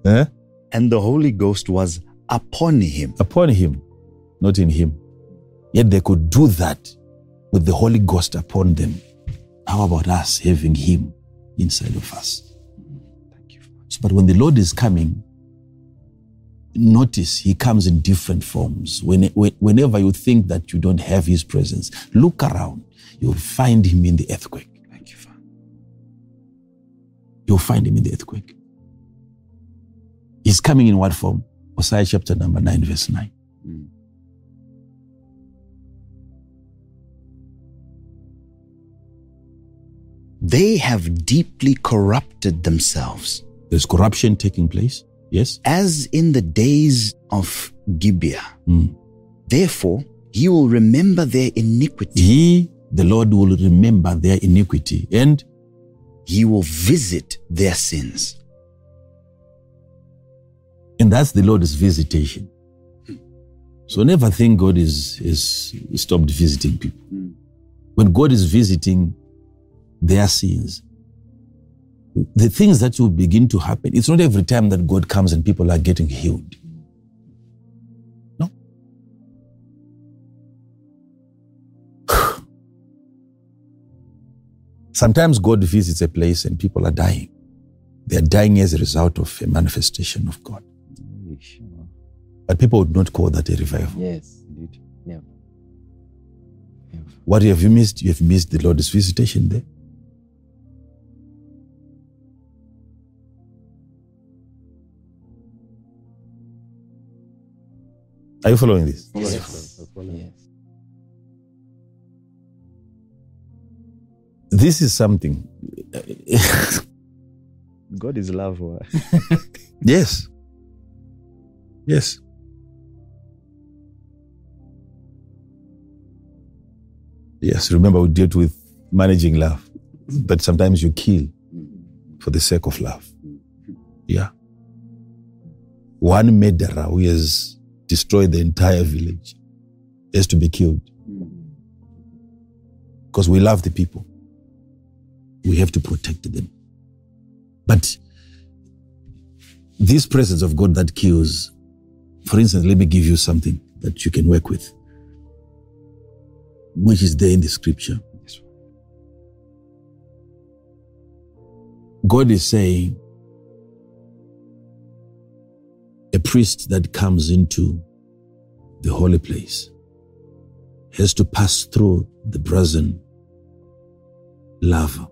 Eh? And the Holy Ghost was upon him. Upon him, not in him. Yet they could do that with the Holy Ghost upon them. How about us having him inside of us? Thank you. So, but when the Lord is coming, notice he comes in different forms. When, when- whenever you think that you don't have his presence, look around. You'll find him in the earthquake. Thank you, Father. You'll find him in the earthquake. He's coming in what form? Hosea chapter number 9, verse 9. Hmm. They have deeply corrupted themselves, There's corruption taking place. Yes? as in the days of Gibeah. Mm. Therefore, he will remember their iniquity. He, the Lord, will remember their iniquity and He will visit their sins. And that's the Lord's visitation. So never think God is, is stopped visiting people. When God is visiting their sins, the things that will begin to happen, it's not every time that God comes and people are getting healed. No. (sighs) Sometimes God visits a place and people are dying. They are dying as a result of a manifestation of God. But people would not call that a revival. Yes. Never. Never. What have you missed? You have missed the Lord's visitation there. Are you following this? Yes. Yes. This is something. (laughs) God is love. (laughs) yes. Yes. Yes, remember we dealt with managing love, but sometimes you kill for the sake of love. Yeah. One murderer who has destroyed the entire village has to be killed because we love the people. We have to protect them. But this presence of God that kills, for instance, let me give you something that you can work with, which is there in the scripture. God is saying, a priest that comes into the holy place has to pass through the brazen laver.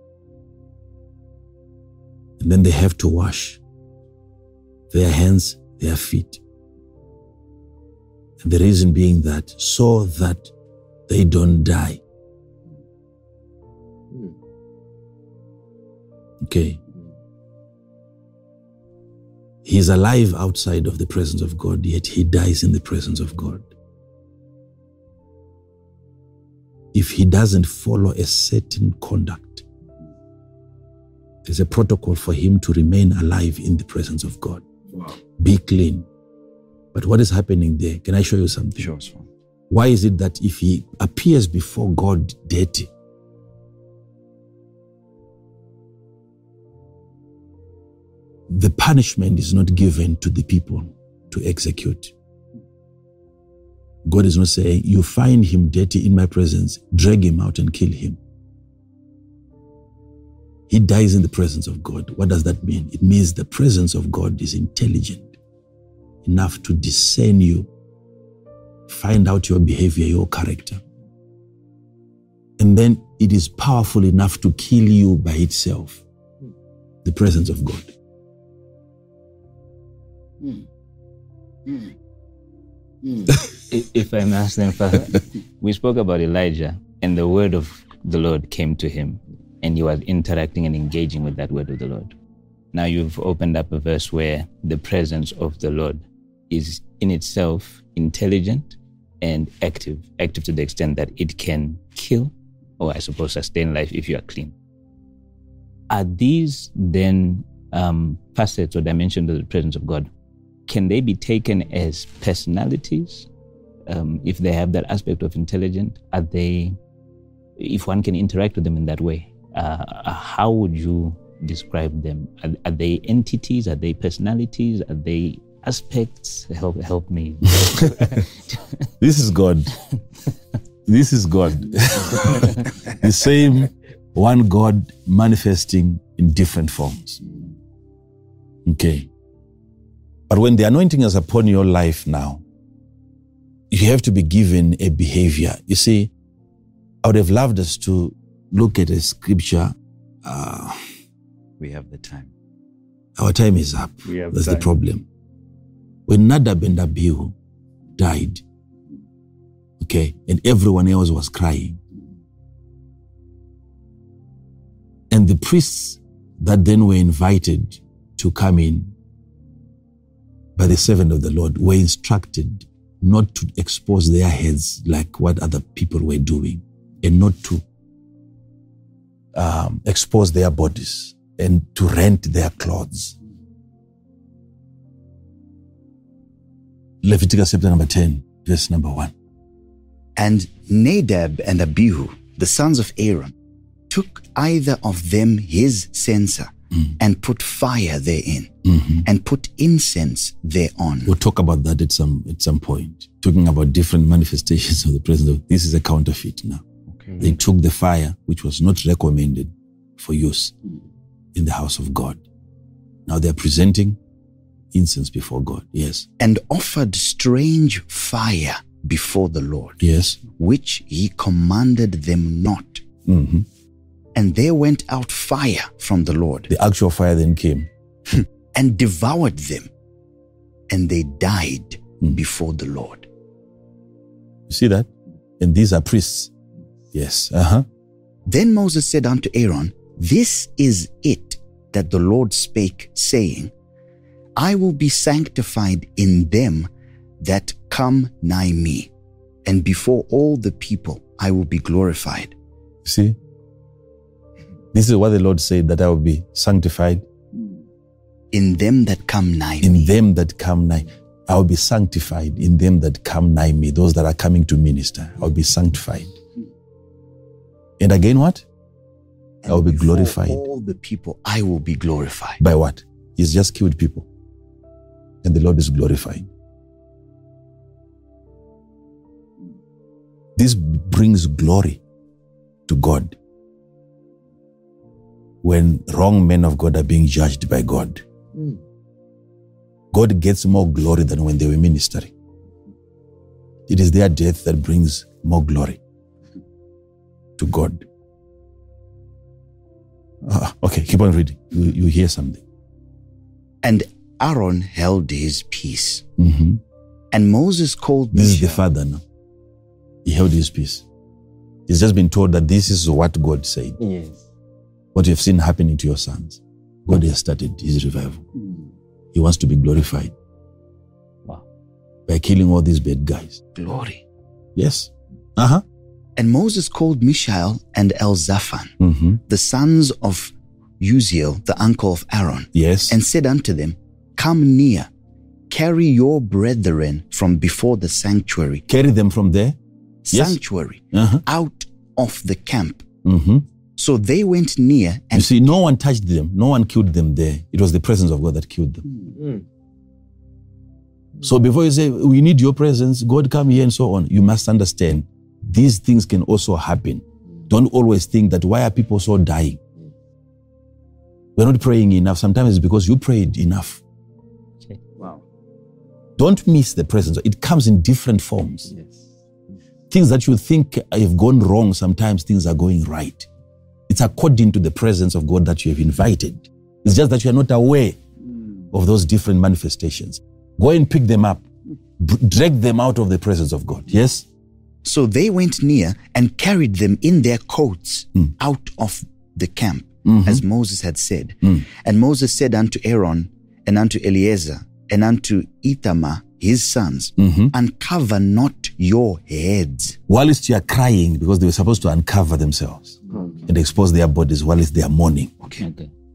And then they have to wash their hands, their feet. And the reason being that so that they don't die. Hmm. Okay. He's alive outside of the presence of God, yet he dies in the presence of God. If he doesn't follow a certain conduct, there's a protocol for him to remain alive in the presence of God. Wow. Be clean. But what is happening there? Can I show you something? Sure. Why is it that if he appears before God dirty, the punishment is not given to the people to execute? God is not saying, You find him dirty in my presence, drag him out and kill him. He dies in the presence of God. What does that mean? It means the presence of God is intelligent enough to discern you, find out your behavior, your character. And then it is powerful enough to kill you by itself. The presence of God. If if I may ask them further, we spoke about Elijah, and the word of the Lord came to him, and he was interacting and engaging with that word of the Lord. Now you've opened up a verse where the presence of the Lord is in itself intelligent and active, active to the extent that it can kill or, I suppose, sustain life if you are clean. Are these then um, facets or dimensions of the presence of God? Can they be taken as personalities? Um, if they have that aspect of intelligence, are they, if one can interact with them in that way, uh, how would you describe them? Are, are they entities? Are they personalities? Are they aspects? Help, help me. (laughs) This is God. this is God. (laughs) the same one God manifesting in different forms. Okay. But when the anointing is upon your life now, you have to be given a behavior. You see, I would have loved us to look at a scripture. Uh, We have the time. our time is up. We have That's the problem. When Nadab and Abihu died, okay, and everyone else was crying, and the priests that then were invited to come in by the servant of the Lord were instructed not to expose their heads like what other people were doing, and not to um, expose their bodies and to rent their clothes. Leviticus chapter number 10, verse number 1. And Nadab and Abihu, the sons of Aaron, took either of them his censer and put fire therein and put incense thereon. We'll talk about that at some at some point. Talking about different manifestations of the presence of this is a counterfeit now. Okay. They took the fire, which was not recommended for use in the house of God. Now they're presenting incense before God. Yes. And offered strange fire before the Lord, Yes. which he commanded them not. hmm And there went out fire from the Lord The actual fire then came. and devoured them, and they died Mm. before the Lord. You see that? And these are priests. Yes. Uh huh. Then Moses said unto Aaron, This is it that the Lord spake, saying, I will be sanctified in them that come nigh me, and before all the people I will be glorified. See? This is what the Lord said that I will be sanctified In them that come nigh in me. them that come nigh. I will be sanctified in them that come nigh me, those that are coming to minister. I will be sanctified. And again, what? and I will be glorified. All the people I will be glorified. By what? He's just killed people. And the Lord is glorified. This brings glory to God when wrong men of God are being judged by God. God gets more glory than when they were ministering. It is their death that brings more glory to God. Ah, okay, keep on reading. You, you hear something. And Aaron held his peace. Mhm. And Moses called This is the father now. He held his peace. He's just been told that this is what God said. Yes. What you've seen happening to your sons. God has started his revival. He wants to be glorified. Wow. By killing all these bad guys. Glory. Yes. Uh huh. And Moses called Mishael and Elzaphan, Mm-hmm. the sons of Uzziel, the uncle of Aaron, Yes. and said unto them, Come near, carry your brethren from before the sanctuary, carry them from there. Yes. sanctuary, Uh-huh. out of the camp. Mm-hmm. So they went near and. You see, no one touched them. No one killed them there. It was the presence of God that killed them. Mm. So before you say, we need your presence, God come here and so on, you must understand these things can also happen. Don't always think that why are people so dying? We're not praying enough. Sometimes it's because you prayed enough. Wow. Don't miss the presence. It comes in different forms. Yes. Things that you think have gone wrong, sometimes things are going right. It's according to the presence of God that you have invited. It's just that you are not aware of those different manifestations. Go and pick them up, B- drag them out of the presence of God. Yes? so they went near and carried them in their coats hmm. out of the camp, mm-hmm. as Moses had said. Hmm. And Moses said unto Aaron and unto Eleazar and unto Ithamar his sons, mm-hmm. Uncover not your heads. Whilst you are crying, because they were supposed to uncover themselves hmm. And expose their bodies while it's their mourning. Okay.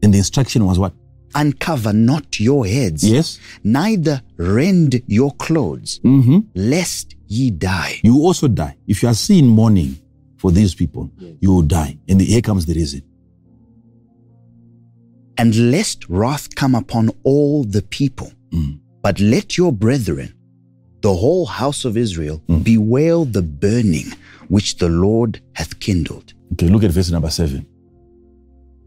And the instruction was what? Uncover not your heads, Yes? neither rend your clothes, Mm-hmm. lest ye die. You also die. If you are seen mourning for these people, you will die. And here comes the reason. and lest wrath come upon all the people. But let your brethren, the whole house of Israel, bewail the burning which the Lord hath kindled. Okay, look at verse number seven.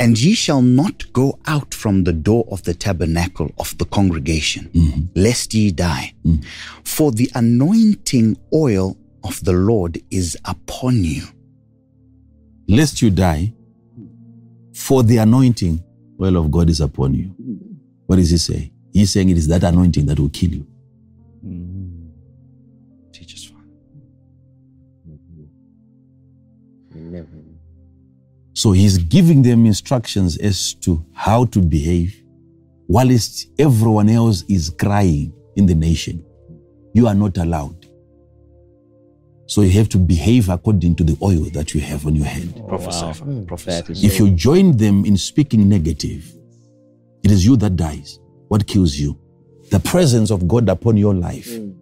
And ye shall not go out from the door of the tabernacle of the congregation, mm-hmm. lest ye die. Mm. For the anointing oil of the Lord is upon you. Lest you die, for the anointing oil of God is upon you. What does he say? He's saying it is that anointing that will kill you. So he's giving them instructions as to how to behave, whilst everyone else is crying in the nation. You are not allowed. So you have to behave according to the oil that you have on your head. Oh, Prophesy, wow. Father. Prophesy. If you join them in speaking negative, it is you that dies. What kills you? The presence of God upon your life. Mm.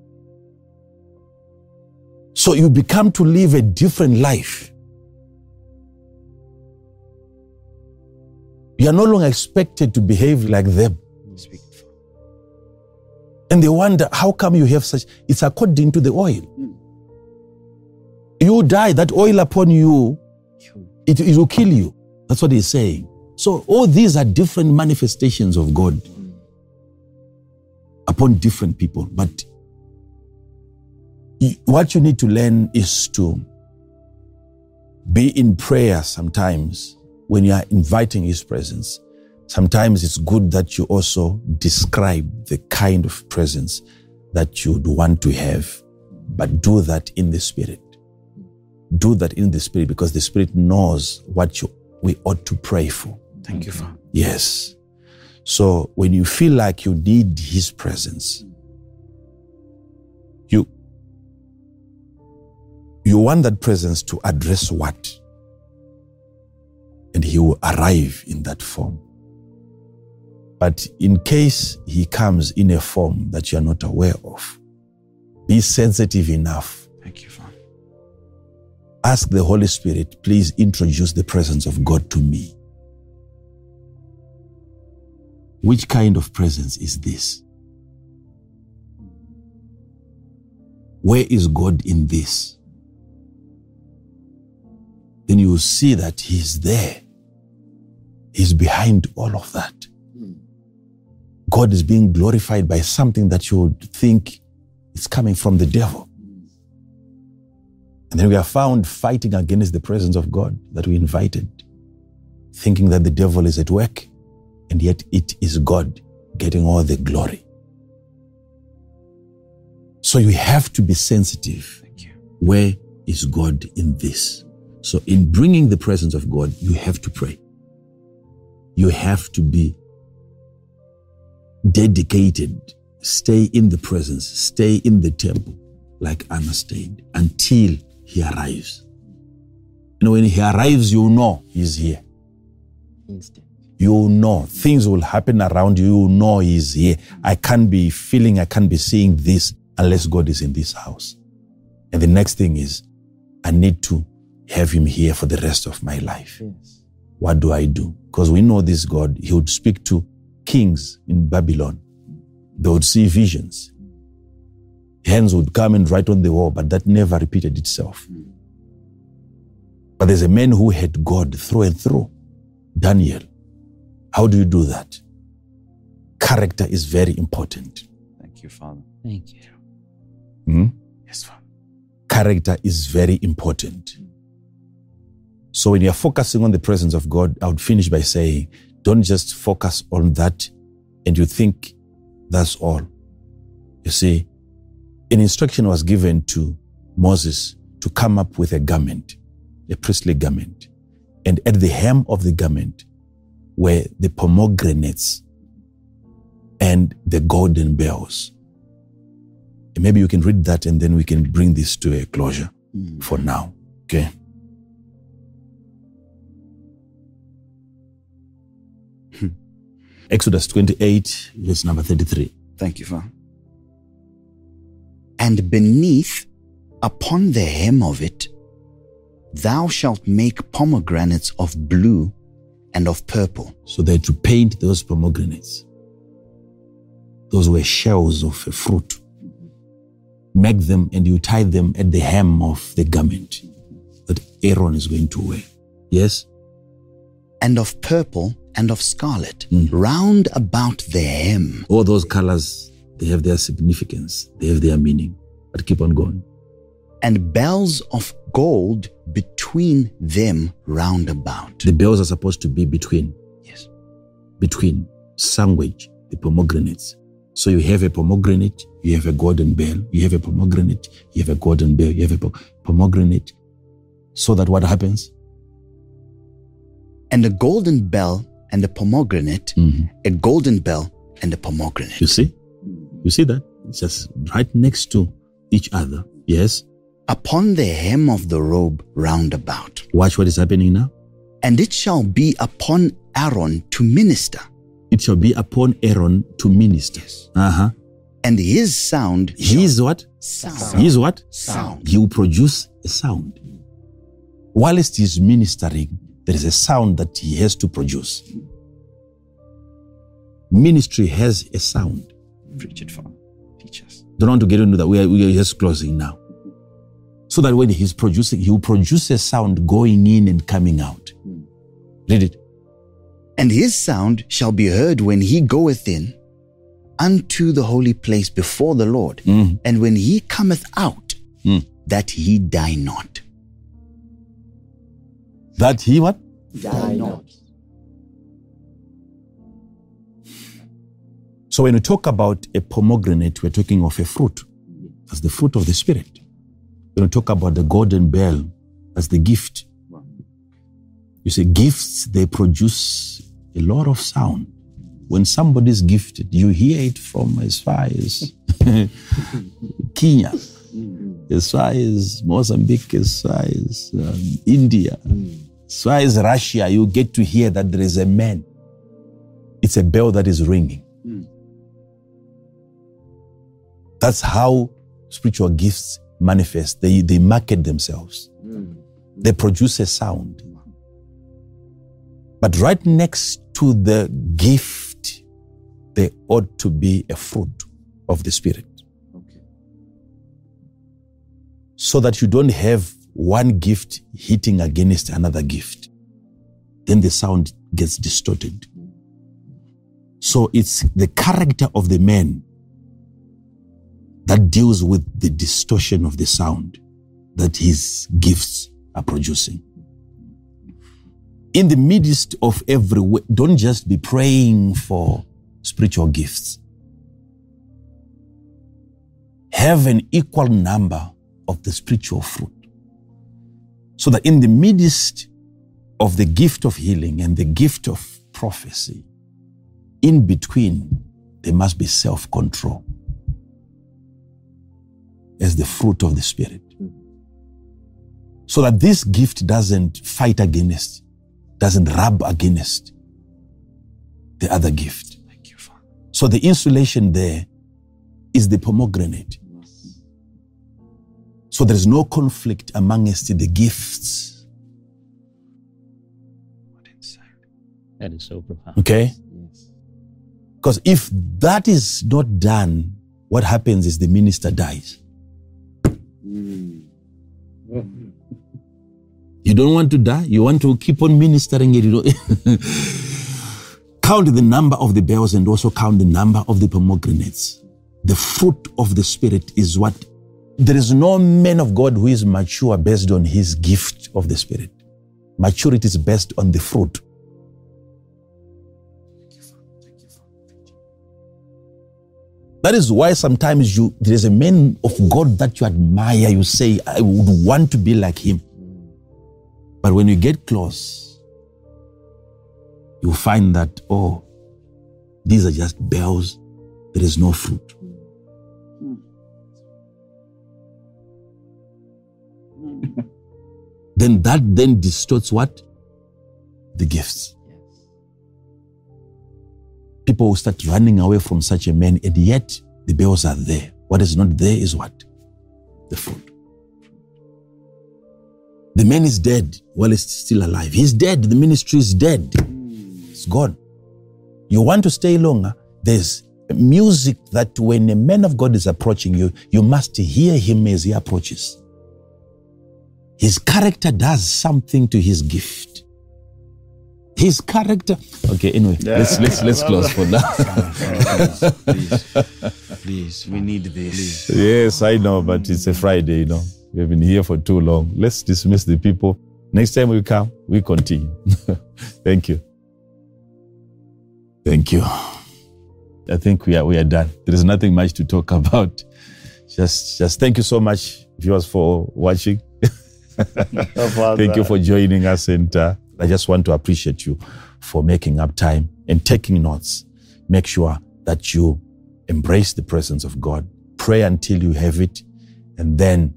So you become to live a different life. You are no longer expected to behave like them. And they wonder, how come you have such? It's according to the oil. You die, that oil upon you, it, it will kill you. That's what he's saying. So all these are different manifestations of God upon different people. But what you need to learn is to be in prayer sometimes when you are inviting his presence. Sometimes it's good that you also describe the kind of presence that you'd want to have, but do that in the spirit. Do that in the spirit because the spirit knows what you, we ought to pray for. Thank you, Father. Yes. So when you feel like you need his presence, you you want that presence to address what? And he will arrive in that form. But in case he comes in a form that you are not aware of, be sensitive enough. Thank you, Father. Ask the Holy Spirit, please introduce the presence of God to me. Which kind of presence is this? Where is God in this? Then you will see that He's there. He's behind all of that. God is being glorified by something that you would think is coming from the devil. And then we are found fighting against the presence of God that we invited, thinking that the devil is at work, and yet it is God getting all the glory. So you have to be sensitive. Where is God in this? So, in bringing the presence of God, you have to pray. You have to be dedicated. Stay in the presence, stay in the temple, like Anna stayed, until he arrives. And when he arrives, you know he's here. Instant. You know things will happen around you. You know he's here. I can't be feeling, I can't be seeing this unless God is in this house. And the next thing is, I need to have him here for the rest of my life. Yes. What do I do? Because we know this God, he would speak to kings in Babylon. They would see visions. Hands would come and write on the wall, but that never repeated itself. But there's a man who had God through and through, Daniel. How do you do that? Character is very important. Thank you, Father. Thank you. Hmm? Yes, Father. Character is very important. So when you're focusing on the presence of God, I would finish by saying, don't just focus on that and you think that's all. You see, an instruction was given to Moses to come up with a garment, a priestly garment. And at the hem of the garment were the pomegranates and the golden bells. And maybe you can read that and then we can bring this to a closure mm. for now. Okay. Exodus 28, verse number 33. Thank you, Father. And beneath, upon the hem of it, thou shalt make pomegranates of blue and of purple. So they had to paint those pomegranates. Those were shells of a fruit. Make them and you tie them at the hem of the garment that Aaron is going to wear. Yes? and of purple and of scarlet, hmm. round about the hem, All those colors, they have their significance, they have their meaning. But keep on going. and bells of gold between them round about. The bells are supposed to be between, Yes. between sandwich, the pomegranates. So you have a pomegranate, you have a golden bell, you have a pomegranate, you have a golden bell, you have a po- pomegranate. So that what happens? And a golden bell and a pomegranate, Mhm. a golden bell and a pomegranate. You see? You see that? It's just right next to each other. Yes? Upon the hem of the robe round about. Watch what is happening now. And it shall be upon Aaron to minister, It shall be upon Aaron to minister. Uh-huh. and his sound shall He is what? sound. He is what? Sound. He will produce a sound. Whilst he's ministering, there is a sound that he has to produce. Ministry has a sound. Preach it, Father. Teach us. Don't want to get into that. We are, we are just closing now. So that when he's producing, he will produce a sound going in and coming out. Read it. And his sound shall be heard when he goeth in unto the holy place before the Lord, Mhm. and when he cometh out, Mm. that he die not. That he what? Die not. So when we talk about a pomegranate, we're talking of a fruit. That's the fruit of the spirit. When we talk about the golden bell, that's the gift. You see, gifts, they produce a lot of sound. When somebody's gifted, you hear it from as far as (laughs) Kenya, as far as Mozambique, as far as um, India, as far as Russia, you get to hear that there is a man. It's a bell that is ringing. Hmm. That's how spiritual gifts manifest. They, they market themselves. Hmm. They produce a sound. But right next to the gift, there ought to be a fruit of the Spirit. Okay. So that you don't have one gift hitting against another gift. Then the sound gets distorted. So it's the character of the man that deals with the distortion of the sound that his gifts are producing. In the midst of every way, don't just be praying for spiritual gifts. Have an equal number of the spiritual fruit. So that in the midst of the gift of healing and the gift of prophecy, in between, there must be self control as the fruit of the Spirit. So that this gift doesn't fight against, doesn't rub against the other gift. Thank you, Father. So the insulation there is the pomegranate. So there is no conflict amongst the gifts. What insight. That is so profound. Okay? Yes. Because if that is not done, what happens is the minister dies. Hmm. You don't want to die. You want to keep on ministering it. You don't (laughs) count the number of the bells and also count the number of the pomegranates. The fruit of the Spirit is what. There is no man of God who is mature based on his gift of the Spirit. Maturity is based on the fruit. That is why sometimes you there is a man of God that you admire. You say, I would want to be like him. But when you get close, you find that, oh, these are just bells. There is no fruit. Then that then distorts what? The gifts. People will start running away from such a man, and yet the bells are there. What is not there is what? The food. The man is dead while he's still alive. He's dead. The ministry is dead. It's gone. You want to stay longer? There's music that when a man of God is approaching you, you must hear him as he approaches. His character does something to his gift. His character. Okay, anyway, let's let's let's (laughs) close for now. please, please, we need this. Please. Yes, I know, but it's a Friday, you know. We've been here for too long. Let's dismiss the people. Next time we come, we continue. (laughs) Thank you. Thank you. I think we are we are done. There is nothing much to talk (laughs) about. Just just thank you so much, viewers, for watching. Thank you for joining us, and uh, I just want to appreciate you for making up time and taking notes. Make sure that you embrace the presence of God. Pray until you have it, and then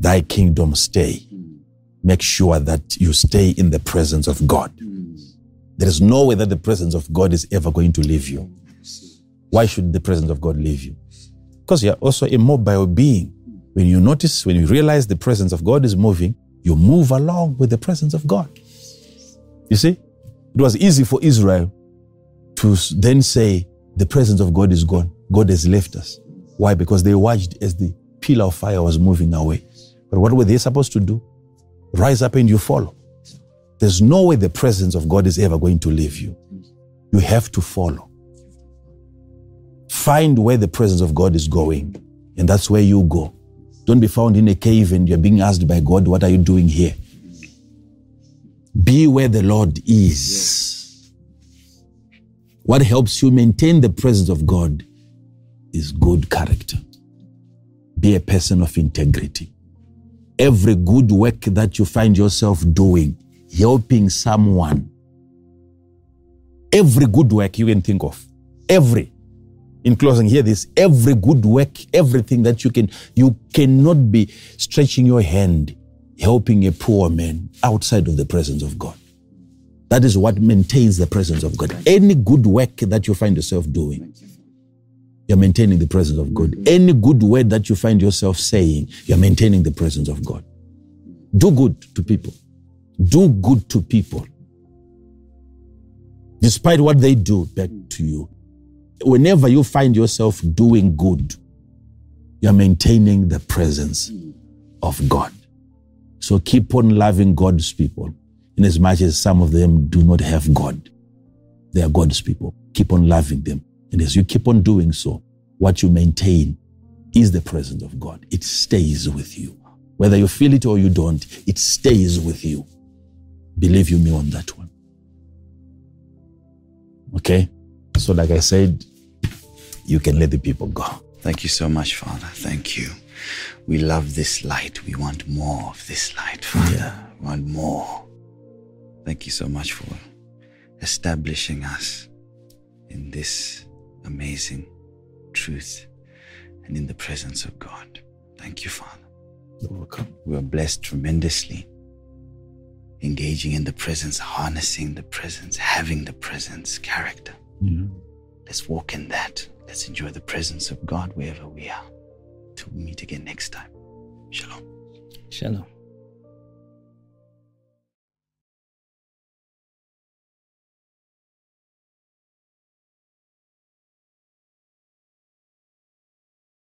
thy kingdom stay. Make sure that you stay in the presence of God. There is no way that the presence of God is ever going to leave you. Why should the presence of God leave you? Because you're also a mobile being. When you notice, when you realize the presence of God is moving, you move along with the presence of God. You see, it was easy for Israel to then say, The presence of God is gone. God has left us. Why? Because they watched as the pillar of fire was moving away. But what were they supposed to do? Rise up and you follow. There's no way the presence of God is ever going to leave you. You have to follow. Find where the presence of God is going, and that's where you go. Don't be found in a cave and you're being asked by God, What are you doing here? Be where the Lord is. What helps you maintain the presence of God is good character. Be a person of integrity. Every good work that you find yourself doing, helping someone, every good work you can think of, every. In closing, hear this: every good work, everything that you can, you cannot be stretching your hand, helping a poor man outside of the presence of God. That is what maintains the presence of God. Any good work that you find yourself doing, you're maintaining the presence of God. Any good word that you find yourself saying, you're maintaining the presence of God. Do good to people. Do good to people. Despite what they do back to you. Whenever you find yourself doing good, you're maintaining the presence of God. So keep on loving God's people, in as much as some of them do not have God. They are God's people. Keep on loving them. And as you keep on doing so, what you maintain is the presence of God. It stays with you. Whether you feel it or you don't, it stays with you. Believe you me on that one. Okay? So, like I said, you can let the people go. Thank you so much, Father. Thank you. We love this light. We want more of this light, Father. We want more. Thank you so much for establishing us in this amazing truth and in the presence of God. Thank you, Father. You're welcome. We are blessed tremendously. Engaging in the presence, harnessing the presence, having the presence, character. Yeah. Let's walk in that. Let's enjoy the presence of God wherever we are. Till we meet again next time. Shalom. Shalom.